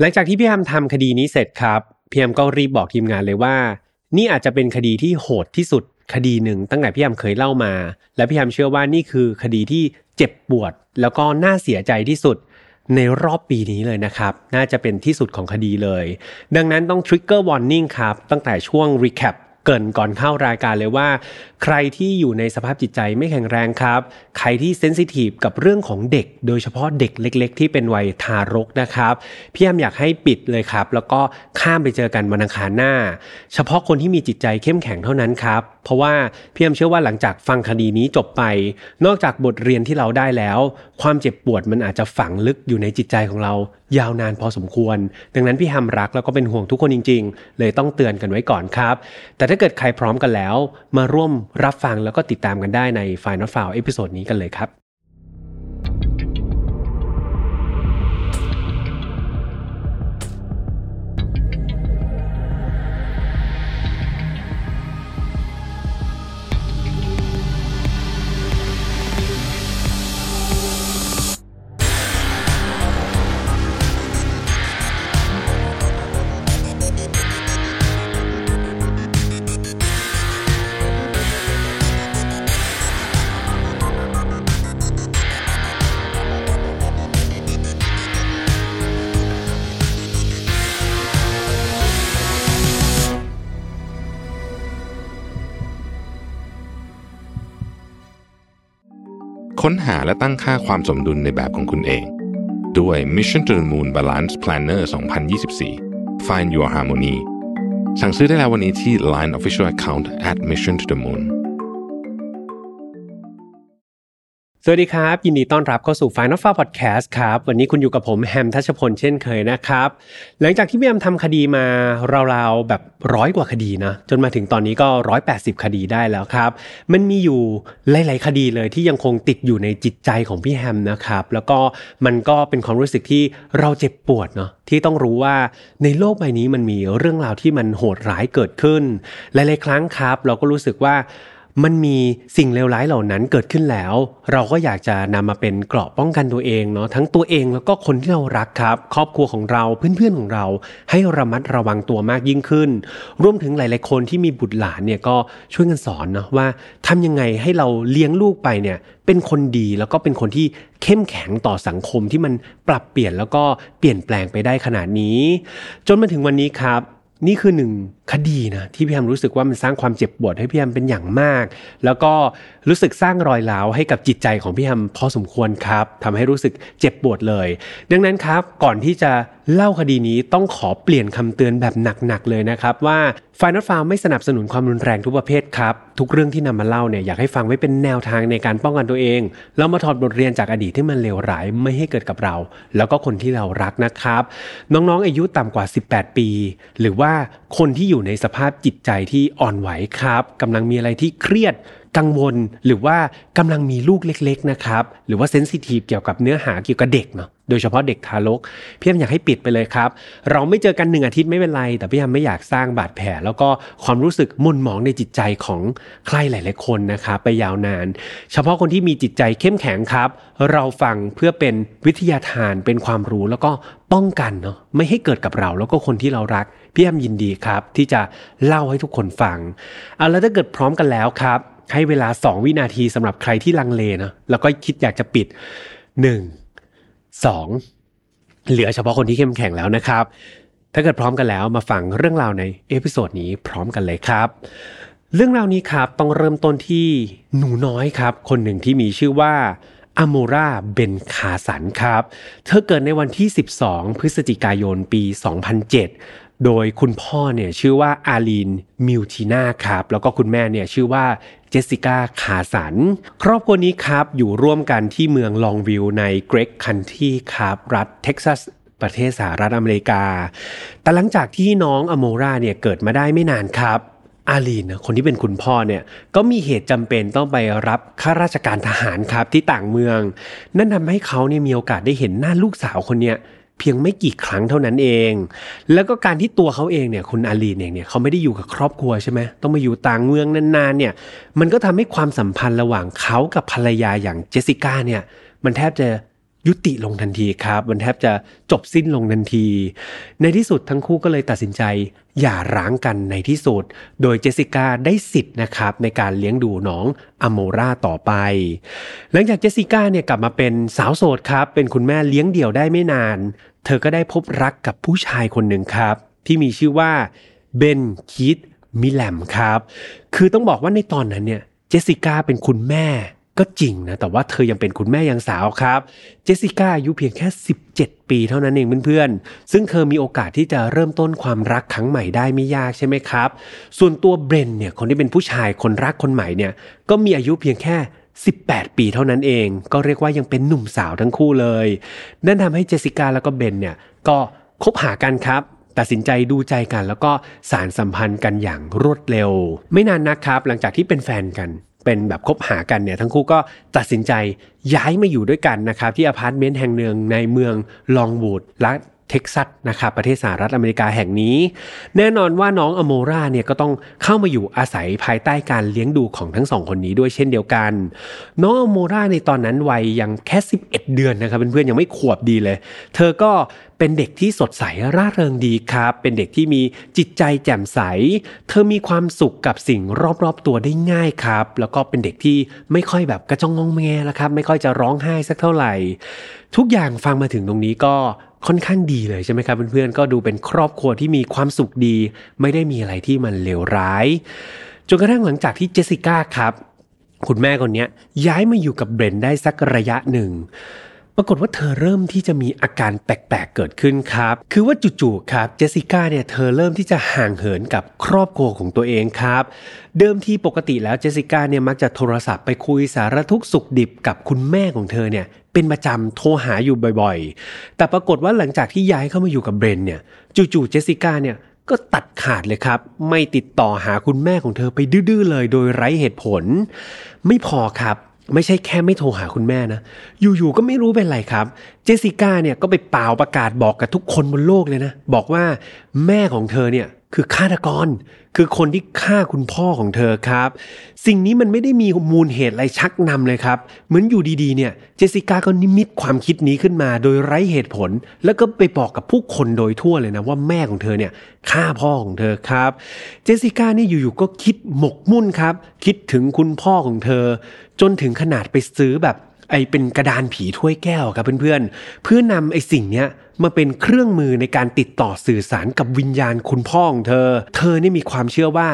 หลังจากที่พี่แฮมทำคดีนี้เสร็จครับพี่แฮมก็รีบบอกทีมงานเลยว่า นี่อาจจะเป็นคดีที่โหดที่สุดคดีหนึ่งตั้งแต่พี่แฮมเคยเล่ามา และพี่แฮมเชื่อว่านี่คือคดีที่เจ็บปวด แล้วก็น่าเสียใจที่สุดในรอบปีนี้เลยนะครับ น่าจะเป็นที่สุดของคดีเลย ดังนั้นต้อง trigger warning ครับ ตั้งแต่ช่วง recap เกินก่อนเข้ารายการเลยว่า ใครที่อยู่ในสภาพจิตใจไม่แข็งแรงครับ ใครที่เซนซิทีฟกับเรื่องของเด็ก โดยเฉพาะเด็กเล็ก ๆ ที่เป็นวัยทารกนะครับพี่แอมอยากให้ปิดเลยครับ แล้วก็ข้ามไปเจอกันวันอังคารหน้า เฉพาะคนที่มีจิตใจเข้มแข็งเท่านั้นครับ เพราะว่าพี่แอมเชื่อว่าหลังจากฟังคดีนี้จบไป นอกจากบทเรียนที่เราได้แล้วความเจ็บปวดมันอาจจะฝังลึกอยู่ในจิตใจของเรา ยาวนานพอสมควร ดังนั้นพี่แอมรักแล้วก็เป็นห่วงทุกคนจริง ๆ เลยต้องเตือนกันไว้ก่อนครับ แต่ถ้าเกิดใครพร้อมกันแล้ว มาร่วมรับฟังแล้วก็ติดตามกันได้ใน Final f i l e เอพิโซดนี้กันเลยครับ ค้นหาและตั้งค่าความสมดุลในแบบของคุณเอง ด้วย Mission to the Moon Balance Planner 2024 Find Your Harmony สั่งซื้อได้แล้ววันนี้ที่ Line Official Account at Mission to the Moon สวัสดีครับ ยินดีต้อนรับเข้าสู่ Final f a r Podcast ครับ วันนี้คุณอยู่กับผมแฮมทัชพลเช่นเคยนะครับ หลังจากที่พี่แฮมทำคดีมาราวๆแบบร้อยกว่าคดีนะ จนมาถึงตอนนี้ก็ 180 คดีได้แล้วครับ มันมีอยู่หลาย ๆ คดีเลยที่ยังคงติดอยู่ในจิตใจของพี่แฮมนะครับ แล้วก็มันก็เป็นความรู้สึกที่เราเจ็บปวดเนาะที่ต้องรู้ว่าในโลกใบนี้มันมีเรื่องราวที่มันโหดร้ายเกิดขึ้น หลาย ๆ ครั้งครับ เราก็รู้สึกว่า มันมีสิ่งเลวร้ายเหล่านั้นเกิดขึ้นแล้ว เราก็อยากจะนำมาเป็นเกราะป้องกันตัวเองเนาะทั้งตัวเองแล้วก็คนที่เรารักครับ ครอบครัวของเราเพื่อนๆของเรา ให้ระมัดระวังตัวมากยิ่งขึ้น รวมถึงหลาย ๆ คนที่มีบุตรหลานเนี่ยก็ช่วยกันสอนเนาะว่าทำยังไงให้เราเลี้ยงลูกไปเนี่ยเป็นคนดีแล้วก็เป็นคนที่เข้มแข็งต่อสังคมที่มันปรับเปลี่ยนแล้วก็เปลี่ยนแปลงไปได้ขนาดนี้ จนมาถึงวันนี้ครับ นี่คือหนึ่งคดีนะที่พี่แฮมรู้สึกว่ามันสร้างความเจ็บปวดให้พี่แฮมเป็นอย่างมาก แล้วก็รู้สึกสร้างรอยร้าวให้กับจิตใจของพี่แฮมพอสมควรครับทำให้รู้สึกเจ็บปวดเลย ดังนั้นครับก่อนที่จะ เล่าคดีนี้ต้องขอเปลี่ยนคำเตือนแบบหนักๆเลยนะครับว่า f i n a l f a r m ไม่สนับสนุนความรุนแรงทุกประเภทครับทุกเรื่องที่นำมาเล่าเนี่ยอยากให้ฟังไว้เป็นแนวทางในการป้องกันตัวเอง เรามาถอดบทเรียนจากอดีตที่มันเลวร้ายไม่ให้เกิดกับเรา แล้วก็คนที่เรารักนะครับ น้องๆอายุต่ำกว่า 18 ปี หรือว่าคนที่อยู่ในสภาพจิตใจที่อ่อนไหวครับกำลังมีอะไรที่เครียดกังวลหรือว่ากำลังมีลูกเล็ก ๆ นะครับ หรือว่าเซนซิทีฟเกี่ยวกับเนื้อหาเกี่ยวกับเด็กเนาะ โดยเฉพาะเด็กทารกพี่แอมอยากให้ปิดไปเลยครับ เราไม่เจอกันหนึ่งอาทิตย์ไม่เป็นไร แต่พี่แอมไม่อยากสร้างบาดแผล แล้วก็ความรู้สึกมุ่นหมองในจิตใจของใครหลาย ๆ คนนะครับไปยาวนาน เฉพาะคนที่มีจิตใจเข้มแข็งครับ เราฟังเพื่อเป็นวิทยาทานเป็นความรู้แล้วก็ป้องกันเนาะไม่ให้เกิดกับเราแล้วก็คนที่เรารักพี่แอมยินดีครับ ที่จะเล่าให้ทุกคนฟังเอาแล้วถ้าเกิดพร้อมกันแล้วครับ ให้เวลา 2 วินาทีสำหรับใครที่ลังเลนะแล้วก็คิดอยากจะปิด 1 2 เหลือเฉพาะคนที่เข้มแข็งแล้วนะครับ ถ้าเกิดพร้อมกันแล้วมาฟังเรื่องราวใน episode นี้พร้อมกันเลยครับ เรื่องราวนี้ครับต้องเริ่มต้นที่หนูน้อยครับ คนหนึ่งที่มีชื่อว่าอโมราเบนคาสันครับ เธอเกิดในวันที่ 12 พฤศจิกายนปี 2007 โดยคุณพ่อเนี่ยชื่อว่าอาลีนมิวทีนาครับ แล้วก็คุณแม่เนี่ยชื่อว่าเจสสิก้าคาสัน ครอบครัวนี้ครับอยู่ร่วมกันที่เมืองลองวิวใน Gregg County ครับรัฐเท็กซัสประเทศสหรัฐอเมริกา แต่หลังจากที่น้องอโมราเนี่ยเกิดมาได้ไม่นานครับอาลีนคนที่เป็นคุณพ่อเนี่ยก็มีเหตุจำเป็นต้องไปรับข้าราชการทหารครับที่ต่างเมือง นั่นทำให้เขาเนี่ยมีโอกาสได้เห็นหน้าลูกสาวคนเนี้ย เพียงไม่กี่ครั้งเท่านั้นเอง แล้วก็การที่ตัวเขาเองเนี่ยคุณอาลีนเองเนี่ยเขาไม่ได้อยู่กับครอบครัวใช่ไหมต้องมาอยู่ต่างเมืองนานๆเนี่ยมันก็ทำให้ความสัมพันธ์ระหว่างเขากับภรรยาอย่างเจสสิก้าเนี่ยมันแทบจะ ยุติลงทันทีครับ มันแทบจะจบสิ้นลงทันที ในที่สุดทั้งคู่ก็เลยตัดสินใจหย่าร้างกันในที่สุด โดยเจสสิก้าได้สิทธิ์นะครับในการเลี้ยงดูน้องอโมราต่อไป หลังจากเจสสิก้าเนี่ยกลับมาเป็นสาวโสดครับ เป็นคุณแม่เลี้ยงเดี่ยวได้ไม่นาน เธอก็ได้พบรักกับผู้ชายคนหนึ่งครับ ที่มีชื่อว่าเบนคิดมิแลมครับ คือต้องบอกว่าในตอนนั้นเนี่ยเจสสิก้าเป็นคุณแม่ ก็จริงนะ แต่ว่าเธอยังเป็นคุณแม่ยังสาวครับ เจสสิก้าอายุเพียงแค่ 17 ปีเท่านั้นเองเพื่อนๆ ซึ่งเธอมีโอกาสที่จะเริ่มต้นความรักครั้งใหม่ได้ไม่ยากใช่ไหมครับ ส่วนตัวเบรนเนี่ยคนที่เป็นผู้ชายคนรักคนใหม่เนี่ยก็มีอายุเพียงแค่ 18 ปีเท่านั้นเอง ก็เรียกว่ายังเป็นหนุ่มสาวทั้งคู่เลย นั่นทำให้เจสสิก้าแล้วก็เบนเนี่ยก็คบหากันครับตัดสินใจดูใจกันแล้วก็สานสัมพันธ์กันอย่างรวดเร็ว ไม่นานนักครับ หลังจากที่เป็นแฟนกัน เป็นแบบคบหากันเนี่ยทั้งคู่ก็ตัดสินใจย้ายมาอยู่ด้วยกันนะครับที่อพาร์ตเมนต์แห่งหนึ่งในเมืองลองวิวรัฐ เท็กซัสนะครับประเทศสหรัฐอเมริกาแห่งนี้ แน่นอนว่าน้องอโมราเนี่ยก็ต้องเข้ามาอยู่อาศัยภายใต้การเลี้ยงดูของทั้งสองคนนี้ด้วยเช่นเดียวกัน น้องอโมราในตอนนั้นวัยยังแค่ 11 เดือนนะครับเพื่อนๆยังไม่ขวบดีเลย เธอก็เป็นเด็กที่สดใสร่าเริงดีครับ เป็นเด็กที่มีจิตใจแจ่มใส เธอมีความสุขกับสิ่งรอบๆตัวได้ง่ายครับ แล้วก็เป็นเด็กที่ไม่ค่อยแบบกระจองงองแงแล้วครับ ไม่ค่อยจะร้องไห้สักเท่าไหร่ ทุกอย่างฟังมาถึงตรงนี้ก็ ค่อนข้างดีเลยใช่ไหมครับเพื่อนๆก็ดูเป็นครอบครัวที่มีความสุขดี ไม่ได้มีอะไรที่มันเลวร้าย จนกระทั่งหลังจากที่เจสสิก้าครับ คุณแม่คนนี้ย้ายมาอยู่กับเบรนได้สักระยะหนึ่งปรากฏว่าเธอเริ่มที่จะมีอาการแปลกๆเกิดขึ้นครับ คือว่าจู่ๆครับเจสสิก้าเนี่ยเธอเริ่มที่จะห่างเหินกับครอบครัวของตัวเองครับ เดิมทีปกติแล้วเจสสิก้าเนี่ยมักจะโทรศัพท์ไปคุยสารทุกสุขดิบกับคุณแม่ของเธอเนี่ย เป็นประจำโทรหาอยู่บ่อยๆ แต่ปรากฏว่าหลังจากที่ย้ายเข้ามาอยู่กับเบรนเนี่ยจู่ๆเจสสิก้าเนี่ยก็ตัดขาดเลยครับ ไม่ติดต่อหาคุณแม่ของเธอไปดื้อๆเลยโดยไร้เหตุผล ไม่พอครับไม่ใช่แค่ไม่โทรหาคุณแม่นะ อยู่ๆก็ไม่รู้เป็นไรครับ เจสสิก้าเนี่ยก็ไปเป่าประกาศบอกกับทุกคนบนโลกเลยนะ บอกว่าแม่ของเธอเนี่ย คือฆาตกร คือคนที่ฆ่าคุณพ่อของเธอครับ สิ่งนี้มันไม่ได้มีมูลเหตุอะไรชักนำเลยครับ เหมือนอยู่ดีๆเนี่ยเจสสิก้าก็นิมิตความคิดนี้ขึ้นมา โดยไร้เหตุผล แล้วก็ไปบอกกับผู้คนโดยทั่วเลยนะว่าแม่ของเธอเนี่ยฆ่าพ่อของเธอครับ เจสสิก้านี่อยู่ๆก็คิดหมกมุ่นครับ คิดถึงคุณพ่อของเธอ จนถึงขนาดไปซื้อแบบ ไอเป็นกระดานผีถ้วยแก้วครับเพื่อนๆ เพื่อนำไอสิ่งเนี้ยมาเป็นเครื่องมือในการติดต่อสื่อสารกับวิญญาณคุณพ่อของเธอ เธอนี่มีความเชื่อว่า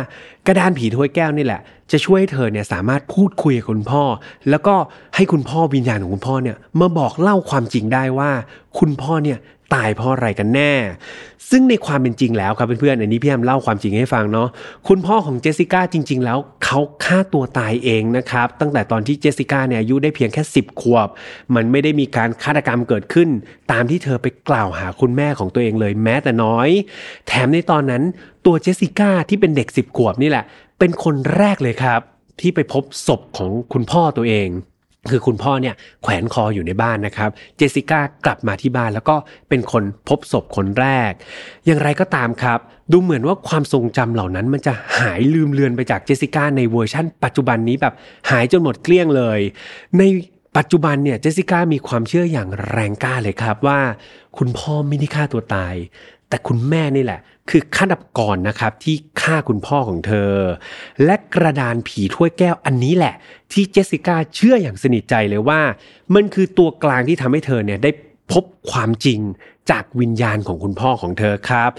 กระดานผีถ้วยแก้วนี่แหละ จะช่วยให้เธอเนี่ยสามารถพูดคุยกับคุณพ่อ แล้วก็ให้คุณพ่อวิญญาณของคุณพ่อเนี่ยมาบอกเล่าความจริงได้ว่า คุณพ่อเนี่ย ตายเพราะอะไรกันแน่ ซึ่งในความเป็นจริงแล้วครับเพื่อนๆอันนี้พี่แอมเล่าความจริงให้ฟังเนาะคุณพ่อของเจสสิก้าจริง ๆ แล้วเขาฆ่าตัวตายเองนะครับ ตั้งแต่ตอนที่เจสสิก้าเนี่ยอายุได้เพียงแค่ 10 ขวบ มันไม่ได้มีการฆาตกรรมเกิดขึ้น ตามที่เธอไปกล่าวหาคุณแม่ของตัวเองเลยแม้แต่น้อย แถมในตอนนั้นตัวเจสสิก้าที่เป็นเด็ก 10 ขวบนี่แหละ เป็นคนแรกเลยครับ ที่ไปพบศพของคุณพ่อตัวเอง คือคุณพ่อเนี่ยแขวนคออยู่ในบ้านนะครับ เจสสิก้ากลับมาที่บ้านแล้วก็เป็นคนพบศพคนแรก อย่างไรก็ตามครับ ดูเหมือนว่าความทรงจำเหล่านั้น มันจะหายลืมเลือนไปจากเจสสิก้าในเวอร์ชั่นปัจจุบันนี้แบบหายจนหมดเกลี้ยงเลย ใน ปัจจุบันเนี่ยเจสสิก้ามีความเชื่ออย่างแรงกล้าเลยครับว่า คุณพ่อไม่ได้ฆ่าตัวตาย แต่คุณแม่นี่แหละ คือฆาตกรนะครับที่ฆ่าคุณพ่อของเธอ และกระดานผีถ้วยแก้วอันนี้แหละ ที่เจสสิก้าเชื่ออย่างสนิทใจเลยว่า มันคือตัวกลางที่ทำให้เธอเนี่ยได้พบความจริงจากวิญญาณของคุณพ่อของเธอครับ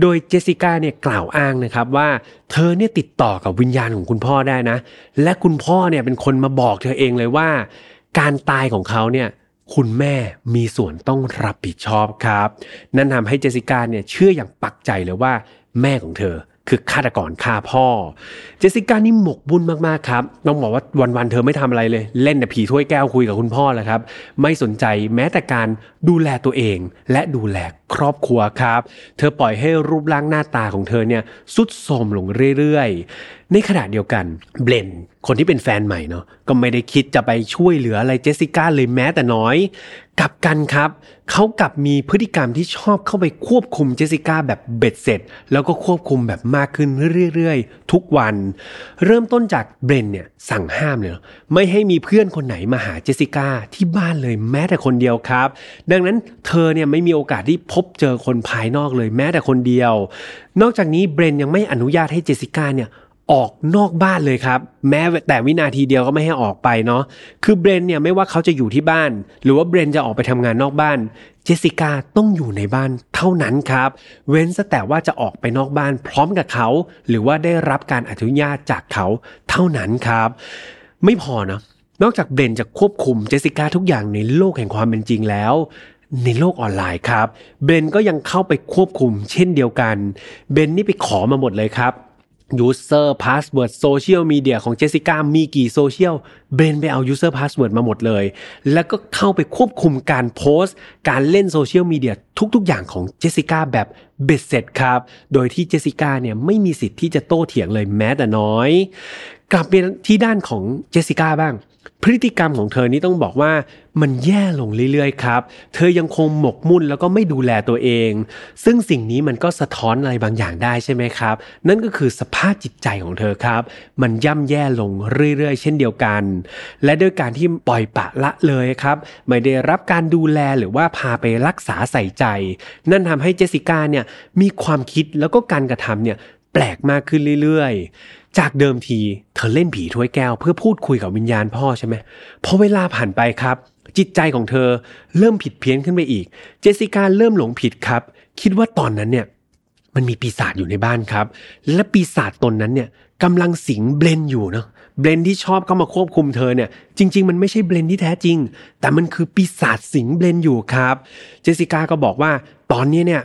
โดยเจสสิก้าเนี่ยกล่าวอ้างนะครับว่าเธอเนี่ยติดต่อกับวิญญาณของคุณพ่อได้นะ และคุณพ่อเนี่ยเป็นคนมาบอกเธอเองเลยว่า การตายของเขาเนี่ยคุณแม่มีส่วนต้องรับผิดชอบครับ นั่นทำให้เจสิก้าเนี่ยเชื่ออย่างปักใจเลยว่าแม่ของเธอคือฆาตกรฆ่าพ่อ เจสสิก้านี่หมกบุญมากๆครับ ต้องบอกว่าวันๆเธอไม่ทำอะไรเลย เล่นแต่ผีถ้วยแก้วคุยกับคุณพ่อแหละครับ ไม่สนใจแม้แต่การ ดูแลตัวเองและดูแลครอบครัวครับ เธอปล่อยให้รูปร่างหน้าตาของเธอเนี่ยสุดโทรมลงเรื่อยๆ ในขณะเดียวกันเบลนคนที่เป็นแฟนใหม่เนาะก็ไม่ได้คิดจะไปช่วยเหลืออะไรเจสสิก้าเลยแม้แต่น้อยกลับกันครับ เขากลับมีพฤติกรรมที่ชอบเข้าไปควบคุมเจสสิก้าแบบเบ็ดเสร็จ แล้วก็ควบคุมแบบมากขึ้นเรื่อยๆ ทุกวัน เริ่มต้นจากเบรนเนี่ยสั่งห้ามเลยไม่ให้มีเพื่อนคนไหนมาหาเจสสิก้าที่บ้านเลยแม้แต่คนเดียวครับดัดังนั้นเธอเนี่ยไม่มีโอกาสที่พบเจอคนภายนอกเลยแม้แต่คนเดียว นอกจากนี้เบรนยังไม่อนุญาตให้เจสสิก้าเนี่ยออกนอกบ้านเลยครับ แม้แต่วินาทีเดียวก็ไม่ให้ออกไปเนาะคือเบรนเนี่ยไม่ว่าเขาจะอยู่ที่บ้าน หรือว่าเบรนจะออกไปทำงานนอกบ้านเจสสิก้าต้องอยู่ในบ้านเท่านั้นครับ เว้นแต่ว่าจะออกไปนอกบ้านพร้อมกับเขา หรือว่าได้รับการอนุญาตจากเขาเท่านั้นครับ ไม่พอนะ นอกจากเบนจะควบคุมเจสสิก้าทุกอย่างในโลกแห่งความเป็นจริงแล้วในโลกออนไลน์ครับ เบนก็ยังเข้าไปควบคุมเช่นเดียวกัน เบนนี่ไปขอมาหมดเลยครับ user password โซเชียลมีเดียของเจสสิก้ามีกี่โซเชียลเบนไปเอา user password มาหมดเลย แล้วก็เข้าไปควบคุมการโพสต์ การเล่นโซเชียลมีเดียทุกๆอย่างของเจสสิก้าแบบเบ็ดเสร็จครับ โดยที่เจสสิก้าเนี่ยไม่มีสิทธิ์ที่จะโต้เถียงเลยแม้แต่น้อย กลับไปที่ด้านของเจสสิก้าบ้าง พฤติกรรมของเธอนี่ต้องบอกว่ามันแย่ลงเรื่อยๆครับ เธอยังคงหมกมุ่นแล้วก็ไม่ดูแลตัวเอง ซึ่งสิ่งนี้มันก็สะท้อนอะไรบางอย่างได้ใช่ไหมครับ นั่นก็คือสภาพจิตใจของเธอครับ มันย่ำแย่ลงเรื่อยๆ เช่นเดียวกัน และด้วยการที่ปล่อยปะละเลยครับ ไม่ได้รับการดูแลหรือว่าพาไปรักษาใส่ใจ นั่นทำให้เจสสิก้าเนี่ยมีความคิดแล้วก็การกระทำเนี่ย แปลกมากขึ้นเรื่อยๆ จากเดิมทีเธอเล่นผีถ้วยแก้ว เพื่อพูดคุยกับวิญญาณพ่อใช่ไหมพอเวลาผ่านไปครับ จิตใจของเธอเริ่มผิดเพี้ยนขึ้นไปอีก เจสสิก้าเริ่มหลงผิดครับ คิดว่าตอนนั้นเนี่ยมันมีปีศาจอยู่ในบ้านครับ และปีศาจตนนั้นเนี่ยกำลังสิงเบลนอยู่เนาะเบลนที่ชอบเข้ามาควบคุมเธอเนี่ยจริง ๆ มันไม่ใช่เบลนที่แท้จริง แต่มันคือปีศาจสิงเบลนอยู่ครับ เจสสิก้าก็บอกว่าตอนนี้เนี่ย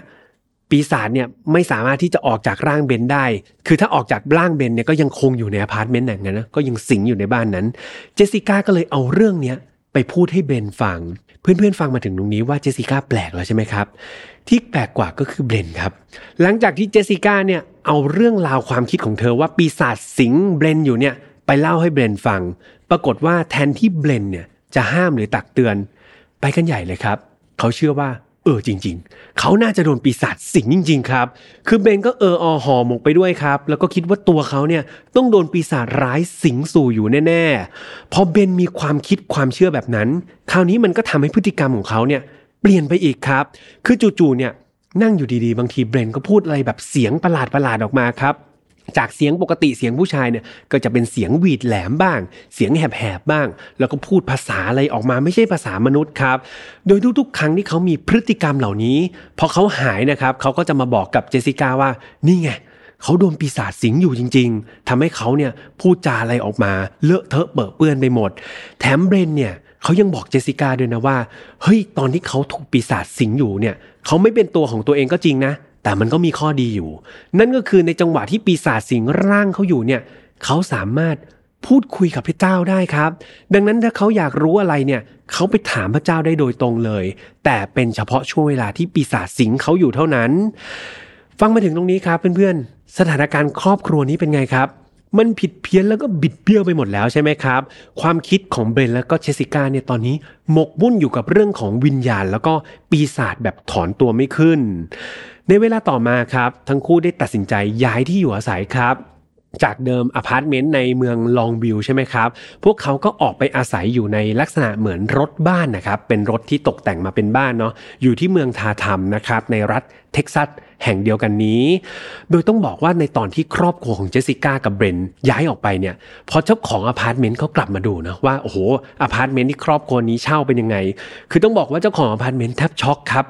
ปีศาจเนี่ยไม่สามารถที่จะออกจากร่างเบนได้ คือถ้าออกจากร่างเบนเนี่ยก็ยังคงอยู่ในอพาร์ตเมนต์อย่างนั้นนะ ก็ยังสิงอยู่ในบ้านนั้น เจสสิก้าก็เลยเอาเรื่องเนี้ยไปพูดให้เบนฟัง เพื่อนๆฟังมาถึงตรงนี้ว่าเจสสิก้าแปลกแล้วใช่ไหมครับ ที่แปลกกว่าก็คือเบนครับ หลังจากที่เจสสิก้าเนี่ยเอาเรื่องราวความคิดของเธอว่าปีศาจสิงเบนอยู่เนี่ยไปเล่าให้เบนฟัง ปรากฏว่าแทนที่เบนเนี่ยจะห้ามหรือตักเตือน ไปกันใหญ่เลยครับ เขาเชื่อว่า เออจริง ๆ เขาน่าจะโดนปีศาจสิงจริง ๆ ครับ คือเบนก็เอออหอหมกไปด้วยครับ แล้วก็คิดว่าตัวเขาเนี่ยต้องโดนปีศาจร้ายสิงสู่อยู่แน่ๆ พอเบนมีความคิดความเชื่อแบบนั้น คราวนี้มันก็ทำให้พฤติกรรมของเขาเนี่ยเปลี่ยนไปอีกครับ คือจู่ๆเนี่ยนั่งอยู่ดีๆ บางทีเบนก็พูดอะไรแบบเสียงประหลาดๆออกมาครับ จากเสียงปกติเสียงผู้ชายเนี่ยก็จะเป็นเสียงหวีดแหลมบ้าง เสียงแหบๆบ้าง แล้วก็พูดภาษาอะไรออกมาไม่ใช่ภาษามนุษย์ครับ โดยทุกๆ ครั้งที่เขามีพฤติกรรมเหล่านี้ พอเขาหายนะครับเขาก็จะมาบอกกับเจสสิก้าว่านี่ไงเขาโดนปีศาจสิงอยู่จริง ๆทำให้เขาเนี่ยพูดจาอะไรออกมาเลอะเทอะเปื้อเปื้อนไปหมด แถมเบรนเนี่ยเขายังบอกเจสสิก้าด้วยนะว่าเฮ้ยตอนที่เขาถูกปีศาจสิงอยู่เนี่ยเขาไม่เป็นตัวของตัวเองก็จริงนะ แต่มันก็มีข้อดีอยู่ นั่นก็คือในจังหวะที่ปีศาจสิงร่างเขาอยู่เนี่ยเขาสามารถพูดคุยกับพระเจ้าได้ครับ ดังนั้นถ้าเขาอยากรู้อะไรเนี่ยเขาไปถามพระเจ้าได้โดยตรงเลย แต่เป็นเฉพาะช่วงเวลาที่ปีศาจสิงเขาอยู่เท่านั้น ฟังมาถึงตรงนี้ครับเพื่อนๆ สถานการณ์ครอบครัวนี้เป็นไงครับ มันผิดเพี้ยนแล้วก็บิดเบี้ยวไปหมดแล้วใช่ไหมครับ ความคิดของเบนแล้วก็เชสิก้าเนี่ยตอนนี้หมกมุ่นอยู่กับเรื่องของวิญญาณ แล้วก็ปีศาจแบบถอนตัวไม่ขึ้น ในเวลาต่อมาครับ ทั้งคู่ได้ตัดสินใจย้ายที่อยู่อาศัยครับ จากเดิมอพาร์ตเมนต์ในเมืองลองวิวใช่ไหมครับ พวกเขาก็ออกไปอาศัยอยู่ในลักษณะเหมือนรถบ้านนะครับ เป็นรถที่ตกแต่งมาเป็นบ้านเนาะอยู่ที่เมืองทาทัมนะครับ ในรัฐเท็กซัสแห่งเดียวกันนี้ โดยต้องบอกว่าในตอนที่ครอบครัวของเจสสิก้ากับเบรนย้ายออกไปเนี่ย พอเจ้าของอพาร์ตเมนต์เขากลับมาดูนะว่าโอ้โหอพาร์ตเมนต์ที่ครอบครัวนี้เช่าเป็นยังไง คือต้องบอกว่าเจ้าของอพาร์ตเมนต์แทบช็อกครับ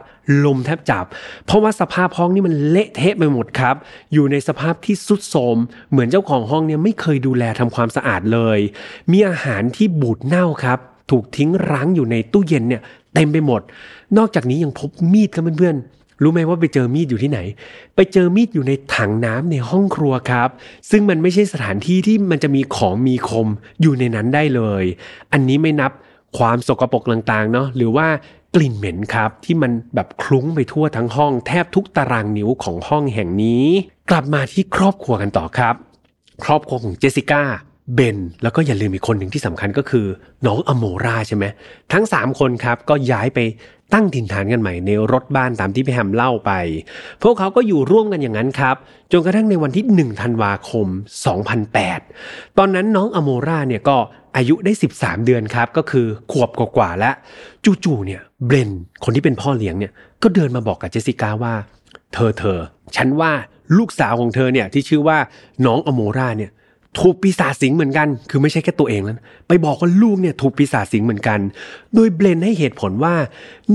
ลมแทบจับ เพราะว่าสภาพห้องนี่มันเละเทะไปหมดครับ อยู่ในสภาพที่ทรุดโทรมเหมือนเจ้าของห้องเนี่ยไม่เคยดูแลทำความสะอาดเลย มีอาหารที่บูดเน่าครับ ถูกทิ้งร้างอยู่ในตู้เย็นเนี่ยเต็มไปหมด นอกจากนี้ยังพบมีดครับเพื่อนรู้ไหมว่าไปเจอมีดอยู่ที่ไหน ไปเจอมีดอยู่ในถังน้ำในห้องครัวครับ ซึ่งมันไม่ใช่สถานที่ที่มันจะมีของมีคมอยู่ในนั้นได้เลย อันนี้ไม่นับความสกปรกต่างๆเนาะหรือว่า กลิ่นเหม็นครับ ที่มันแบบคลุ้งไปทั่วทั้งห้องแทบทุกตารางนิ้วของห้องแห่งนี้ กลับมาที่ครอบครัวกันต่อครับ ครอบครัวของเจสสิก้าเบนแล้วก็อย่าลืมอีกคนหนึ่งที่สำคัญก็คือ น้องอโมราใช่ไหมทั้ง 3 คนครับก็ย้ายไปตั้งถิ่นฐานกันใหม่ในรถบ้านตามที่พี่แฮมเล่าไป พวกเขาก็อยู่ร่วมกันอย่างนั้นครับ จนกระทั่งในวันที่1ธันวาคม 2008 ตอนนั้นน้องอโมราเนี่ยก็ อายุได้ 13 เดือนครับ ก็คือขวบกว่าๆแล้วจู่ๆเนี่ยเบรนคนที่เป็นพ่อเลี้ยงเนี่ยก็เดินมาบอกกับเจสสิก้าว่า เธอเธอฉันว่าลูกสาวของเธอเนี่ยที่ชื่อว่าน้องอโมราเนี่ยถูกปีศาจสิงเหมือนกัน คือไม่ใช่แค่ตัวเองแล้วไปบอกว่าลูกเนี่ยถูกปีศาจสิงเหมือนกัน โดยเบลนให้เหตุผลว่า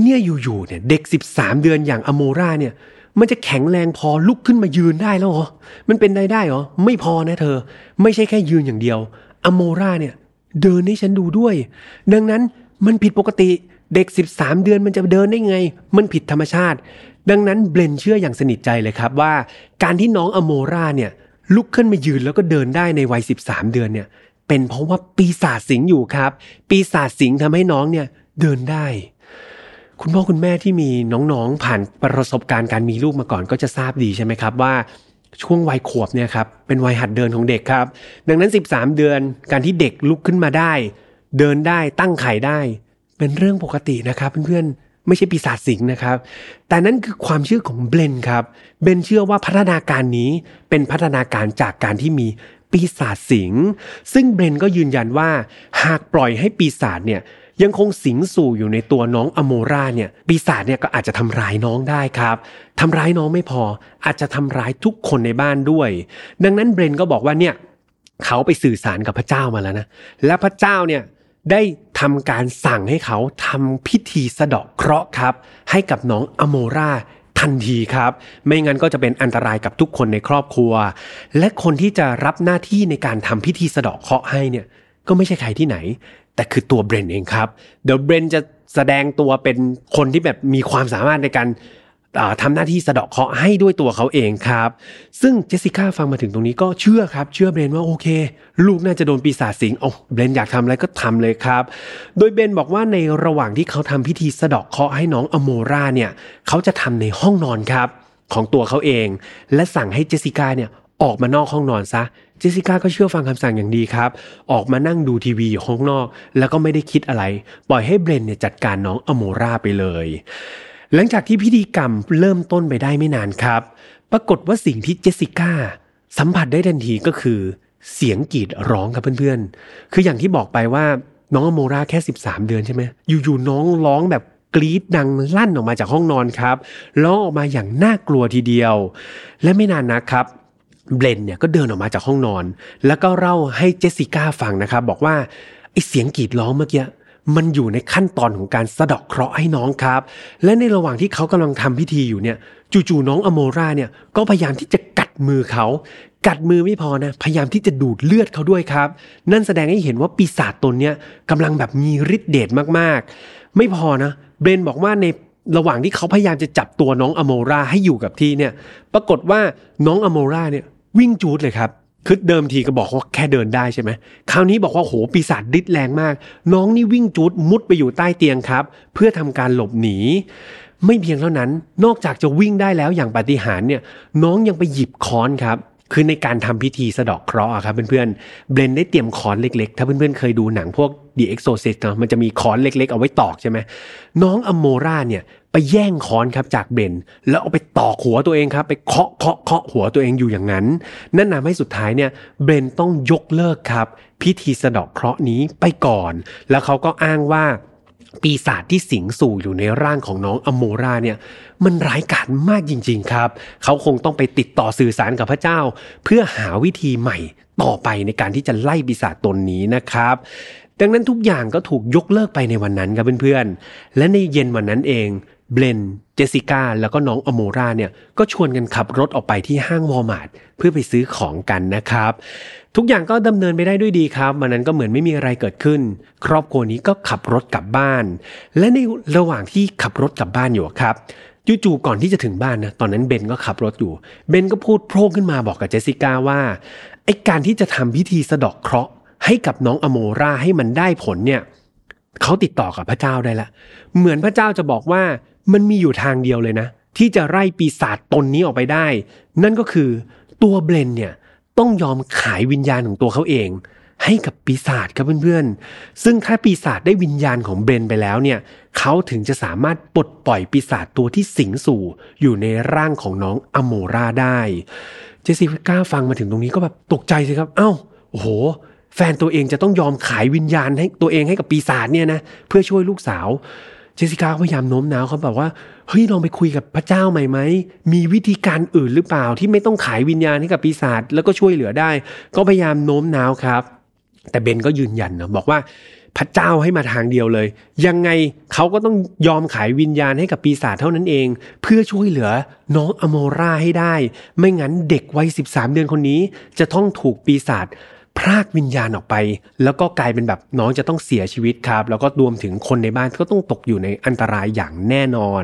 เนี่ยอยู่ๆเนี่ยเด็ก 13 เดือนอย่างอโมราเนี่ยมันจะแข็งแรงพอลุกขึ้นมายืนได้แล้วเหรอ มันเป็นได้ได้เหรอ ไม่พอนะเธอ ไม่ใช่แค่ยืนอย่างเดียว อโมราเนี่ย เดินให้ฉันดูด้วย ดังนั้นมันผิดปกติเด็ก 13 เดือนมันจะเดินได้ไง มันผิดธรรมชาติ ดังนั้นเบลนเชื่ออย่างสนิทใจเลยครับว่า การที่น้องอโมราเนี่ยลุกขึ้นมายืนแล้วก็เดินได้ในวัย 13 เดือนเนี่ยเป็นเพราะว่าปีศาจสิงอยู่ครับ ปีศาจสิงทำให้น้องเนี่ยเดินได้ คุณพ่อคุณแม่ที่มีน้องๆผ่านประสบการณ์การมีลูกมาก่อนก็จะทราบดีใช่ไหมครับว่า ช่วงวัยขวบเนี่ยครับเป็นวัยหัดเดินของเด็กครับ ดังนั้น 13 เดือนการที่เด็กลุกขึ้นมาได้ เดินได้ตั้งไข่ได้ เป็นเรื่องปกตินะครับเพื่อนๆไม่ใช่ปีศาจสิงนะครับ แต่นั่นคือความเชื่อของเบนครับเบนเชื่อว่าพัฒนาการนี้เป็นพัฒนาการจากการที่มีปีศาจสิง ซึ่งเบนก็ยืนยันว่า หากปล่อยให้ปีศาจเนี่ย ยังคงสิงสู่อยู่ในตัวน้องอโมราเนี่ยปีศาจเนี่ยก็อาจจะทำร้ายน้องได้ครับทำร้ายน้องไม่พอ อาจจะทำร้ายทุกคนในบ้านด้วย ดังนั้นเบรนก็บอกว่าเนี่ยเขาไปสื่อสารกับพระเจ้ามาแล้วนะและพระเจ้าเนี่ยได้ทำการสั่งให้เขาทำพิธีสะเดาะเคราะห์ครับ ให้กับน้องอโมราทันทีครับ ไม่งั้นก็จะเป็นอันตรายกับทุกคนในครอบครัว และคนที่จะรับหน้าที่ในการทำพิธีสะเดาะเคราะห์ให้เนี่ยก็ไม่ใช่ใครที่ไหน แต่คือตัวเบรนเองครับเดี๋ยวเบรนจะแสดงตัวเป็นคนที่แบบมีความสามารถในการทำหน้าที่สะเดาะเคราะห์ให้ด้วยตัวเขาเองครับ ซึ่งเจสสิก้าฟังมาถึงตรงนี้ก็เชื่อครับ เชื่อเบรนว่าโอเค ลูกน่าจะโดนปีศาจสิงโอ้เบรนอยากทำอะไรก็ทำเลยครับ โดยเบรนบอกว่าในระหว่างที่เขาทำพิธีสะเดาะเคราะห์ให้น้องอโมราเนี่ยเขาจะทำในห้องนอนครับ ของตัวเขาเอง และสั่งให้เจสสิก้าเนี่ยออกมานอกห้องนอนซะ เจสสิก้าก็เชื่อฟังคำสั่งอย่างดีครับ ออกมานั่งดูทีวีอยู่ข้างนอก แล้วก็ไม่ได้คิดอะไร ปล่อยให้เบรนเนี่ยจัดการน้องอโมราไปเลย หลังจากที่พิธีกรรมเริ่มต้นไปได้ไม่นานครับ ปรากฏว่าสิ่งที่เจสสิก้าสัมผัสได้ทันทีก็คือ เสียงกรีดร้องครับเพื่อนๆ คืออย่างที่บอกไปว่าน้องอโมราแค่ 13 เดือนใช่ไหมอยู่ๆน้องร้องแบบกรีดดังลั่นออกมาจากห้องนอนครับร้องออกมาอย่างน่ากลัวทีเดียว และไม่นานนักครับ เบลนเนี่ยก็เดินออกมาจากห้องนอน แล้วก็เล่าให้เจสสิก้าฟังนะครับบอกว่าไอเสียงกรีดร้องเมื่อกี้มันอยู่ในขั้นตอนของการสะดอกเคราะห์ให้น้องครับ และในระหว่างที่เขากำลังทำพิธีอยู่เนี่ยจู่ๆน้องอโมราเนี่ยก็พยายามที่จะกัดมือเขา กัดมือไม่พอนะพยายามที่จะดูดเลือดเขาด้วยครับ นั่นแสดงให้เห็นว่าปีศาจตนเนี้ยกำลังแบบมีฤทธิ์เดชมากๆ ไม่พอนะเบรนบอกว่าในระหว่างที่เขาพยายามจะจับตัวน้องอโมราให้อยู่กับที่เนี่ยปรากฏว่าน้องอโมราเนี่ย วิ่งจูดเลยครับคือเดิมทีก็บอกว่าแค่เดินได้ใช่ไหมคราวนี้บอกว่าโหปีศาจดิดแรงมาก น้องนี่วิ่งจูดมุดไปอยู่ใต้เตียงครับ เพื่อทำการหลบหนี ไม่เพียงเท่านั้น นอกจากจะวิ่งได้แล้วอย่างปาฏิหาริย์เนี่ย น้องยังไปหยิบค้อนครับคือในการทำพิธีสะดอกเคราะห์ครับเพื่อนๆ เบรนได้เตรียมค้อนเล็กๆ ถ้าเพื่อนๆ เคยดูหนังพวก The Exorcist เนาะมันจะมีค้อนเล็กๆ เอาไว้ตอกใช่ไหมน้องอโมราเนี่ย ไปแย่งค้อนครับจากเบน แล้วเอาไปตอกหัวตัวเองครับ ไปเคาะเคาะเคาะหัวตัวเองอยู่อย่างนั้น นั่นทำให้สุดท้ายเนี่ยเบนต้องยกเลิกครับ พิธีสะดอกเคราะห์นี้ไปก่อน แล้วเขาก็อ้างว่าปีศาจที่สิงสู่อยู่ในร่างของน้องอโมราเนี่ยมันร้ายกาจมากจริง ๆ ครับ เขาคงต้องไปติดต่อสื่อสารกับพระเจ้า เพื่อหาวิธีใหม่ต่อไปในการที่จะไล่ปีศาจตนนี้นะครับ ดังนั้นทุกอย่างก็ถูกยกเลิกไปในวันนั้นครับเพื่อนๆ และในเย็นวันนั้นเอง เบลน เจสสิก้า แล้วก็น้องอโมราเนี่ย ก็ชวนกันขับรถออกไปที่ห้างวอลมาร์ทเพื่อไปซื้อของกันนะครับ ทุกอย่างก็ดำเนินไปได้ด้วยดีครับวันนั้นก็เหมือนไม่มีอะไรเกิดขึ้น ครอบครัวนี้ก็ขับรถกลับบ้าน และในระหว่างที่ขับรถกลับบ้านอยู่ครับจู่ๆก่อนที่จะถึงบ้านนะตอนนั้นเบนก็ขับรถอยู่ เบนก็พูดโพร่งขึ้นมาบอกกับเจสสิก้าว่าไอการที่จะทำพิธีสะดอกเคราะห์ให้กับน้องอโมราให้มันได้ผลเนี่ยเขาติดต่อกับพระเจ้าได้ละ เหมือนพระเจ้าจะบอกว่า มันมีอยู่ทางเดียวเลยนะ ที่จะไล่ปีศาจตนนี้ออกไปได้ นั่นก็คือตัวเบลนเนี่ยต้องยอมขายวิญญาณของตัวเขาเอง ให้กับปีศาจครับเพื่อนๆ ซึ่งถ้าปีศาจได้วิญญาณของเบรนไปแล้วเนี่ยเขาถึงจะสามารถปลดปล่อยปีศาจตัวที่สิงสู่อยู่ในร่างของน้องอโมราได้ เจสสิก้าฟังมาถึงตรงนี้ก็แบบตกใจสิครับ เอ้า โอ้โห แฟนตัวเองจะต้องยอมขายวิญญาณให้ตัวเองให้กับปีศาจเนี่ยนะเพื่อช่วยลูกสาว เจสิก้าพยายามโน้มน้าวเขาแบบว่าเฮ้ยลองไปคุยกับพระเจ้าใหม่ไหมมีวิธีการอื่นหรือเปล่าที่ไม่ต้องขายวิญญาณให้กับปีศาจแล้วก็ช่วยเหลือได้ ก็พยายามโน้มน้าวครับ แต่เบนก็ยืนยันนะบอกว่าพระเจ้าให้มาทางเดียวเลย ยังไงเขาก็ต้องยอมขายวิญญาณให้กับปีศาจเท่านั้นเอง เพื่อช่วยเหลือน้องอโมราให้ได้ ไม่งั้นเด็กวัย 13 เดือนคนนี้ จะต้องถูกปีศาจ พรากวิญญาณออกไป แล้วก็กลายเป็นแบบน้องจะต้องเสียชีวิตครับ แล้วก็รวมถึงคนในบ้านก็ต้องตกอยู่ในอันตรายอย่างแน่นอน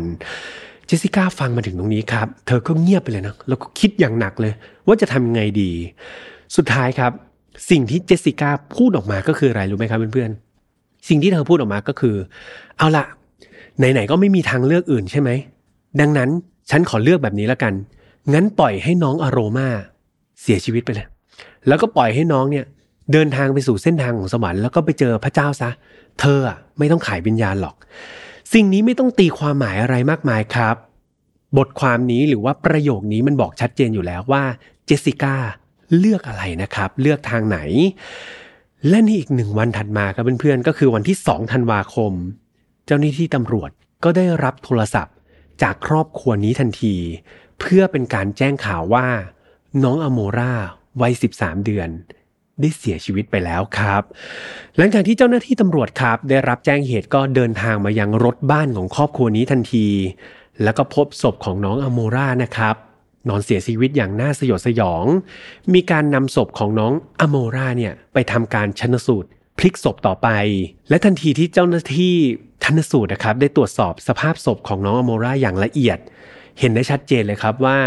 เจสสิก้าฟังมาถึงตรงนี้ครับ เธอก็เงียบไปเลยนะแล้วก็คิดอย่างหนักเลย ว่าจะทำยังไงดี สุดท้ายครับ สิ่งที่เจสสิก้าพูดออกมาก็คืออะไรรู้ไหมครับเพื่อนๆสิ่งที่เธอพูดออกมาก็คือ เอาละไหนๆก็ไม่มีทางเลือกอื่นใช่ไหมดังนั้นฉันขอเลือกแบบนี้แล้วกัน งั้นปล่อยให้น้องอโรมาเสียชีวิตไปเลย แล้วก็ปล่อยให้น้องเนี่ยเดินทางไปสู่เส้นทางของสวรรค์แล้วก็ไปเจอพระเจ้าซะ เธอไม่ต้องขายวิญญาณหรอก สิ่งนี้ไม่ต้องตีความหมายอะไรมากมายครับ บทความนี้หรือว่าประโยคนี้มันบอกชัดเจนอยู่แล้วว่าเจสสิก้าเลือกอะไรนะครับ เลือกทางไหน และนี่อีกหนึ่งวันถัดมาครับเพื่อนๆก็คือวันที่2ธันวาคม เจ้าหน้าที่ตำรวจก็ได้รับโทรศัพท์ จากครอบครัวนี้ทันที เพื่อเป็นการแจ้งข่าวว่า น้องอโมรา วัย 13 เดือน ได้เสียชีวิตไปแล้วครับ หลังจากที่เจ้าหน้าที่ตำรวจครับ ได้รับแจ้งเหตุก็เดินทางมายังรถบ้านของครอบครัวนี้ทันที แล้วก็พบศพของน้องอโมรานะครับนอนเสียชีวิตอย่างน่าสยดสยอง มีการนำศพของน้องอโมราเนี่ยไปทำการชนสูตรพลิกศพต่อไป และทันทีที่เจ้าหน้าที่ชันสูตรนะครับ ได้ตรวจสอบสภาพศพของน้องอโมราอย่างละเอียด เห็นได้ชัดเจนเลยครับว่า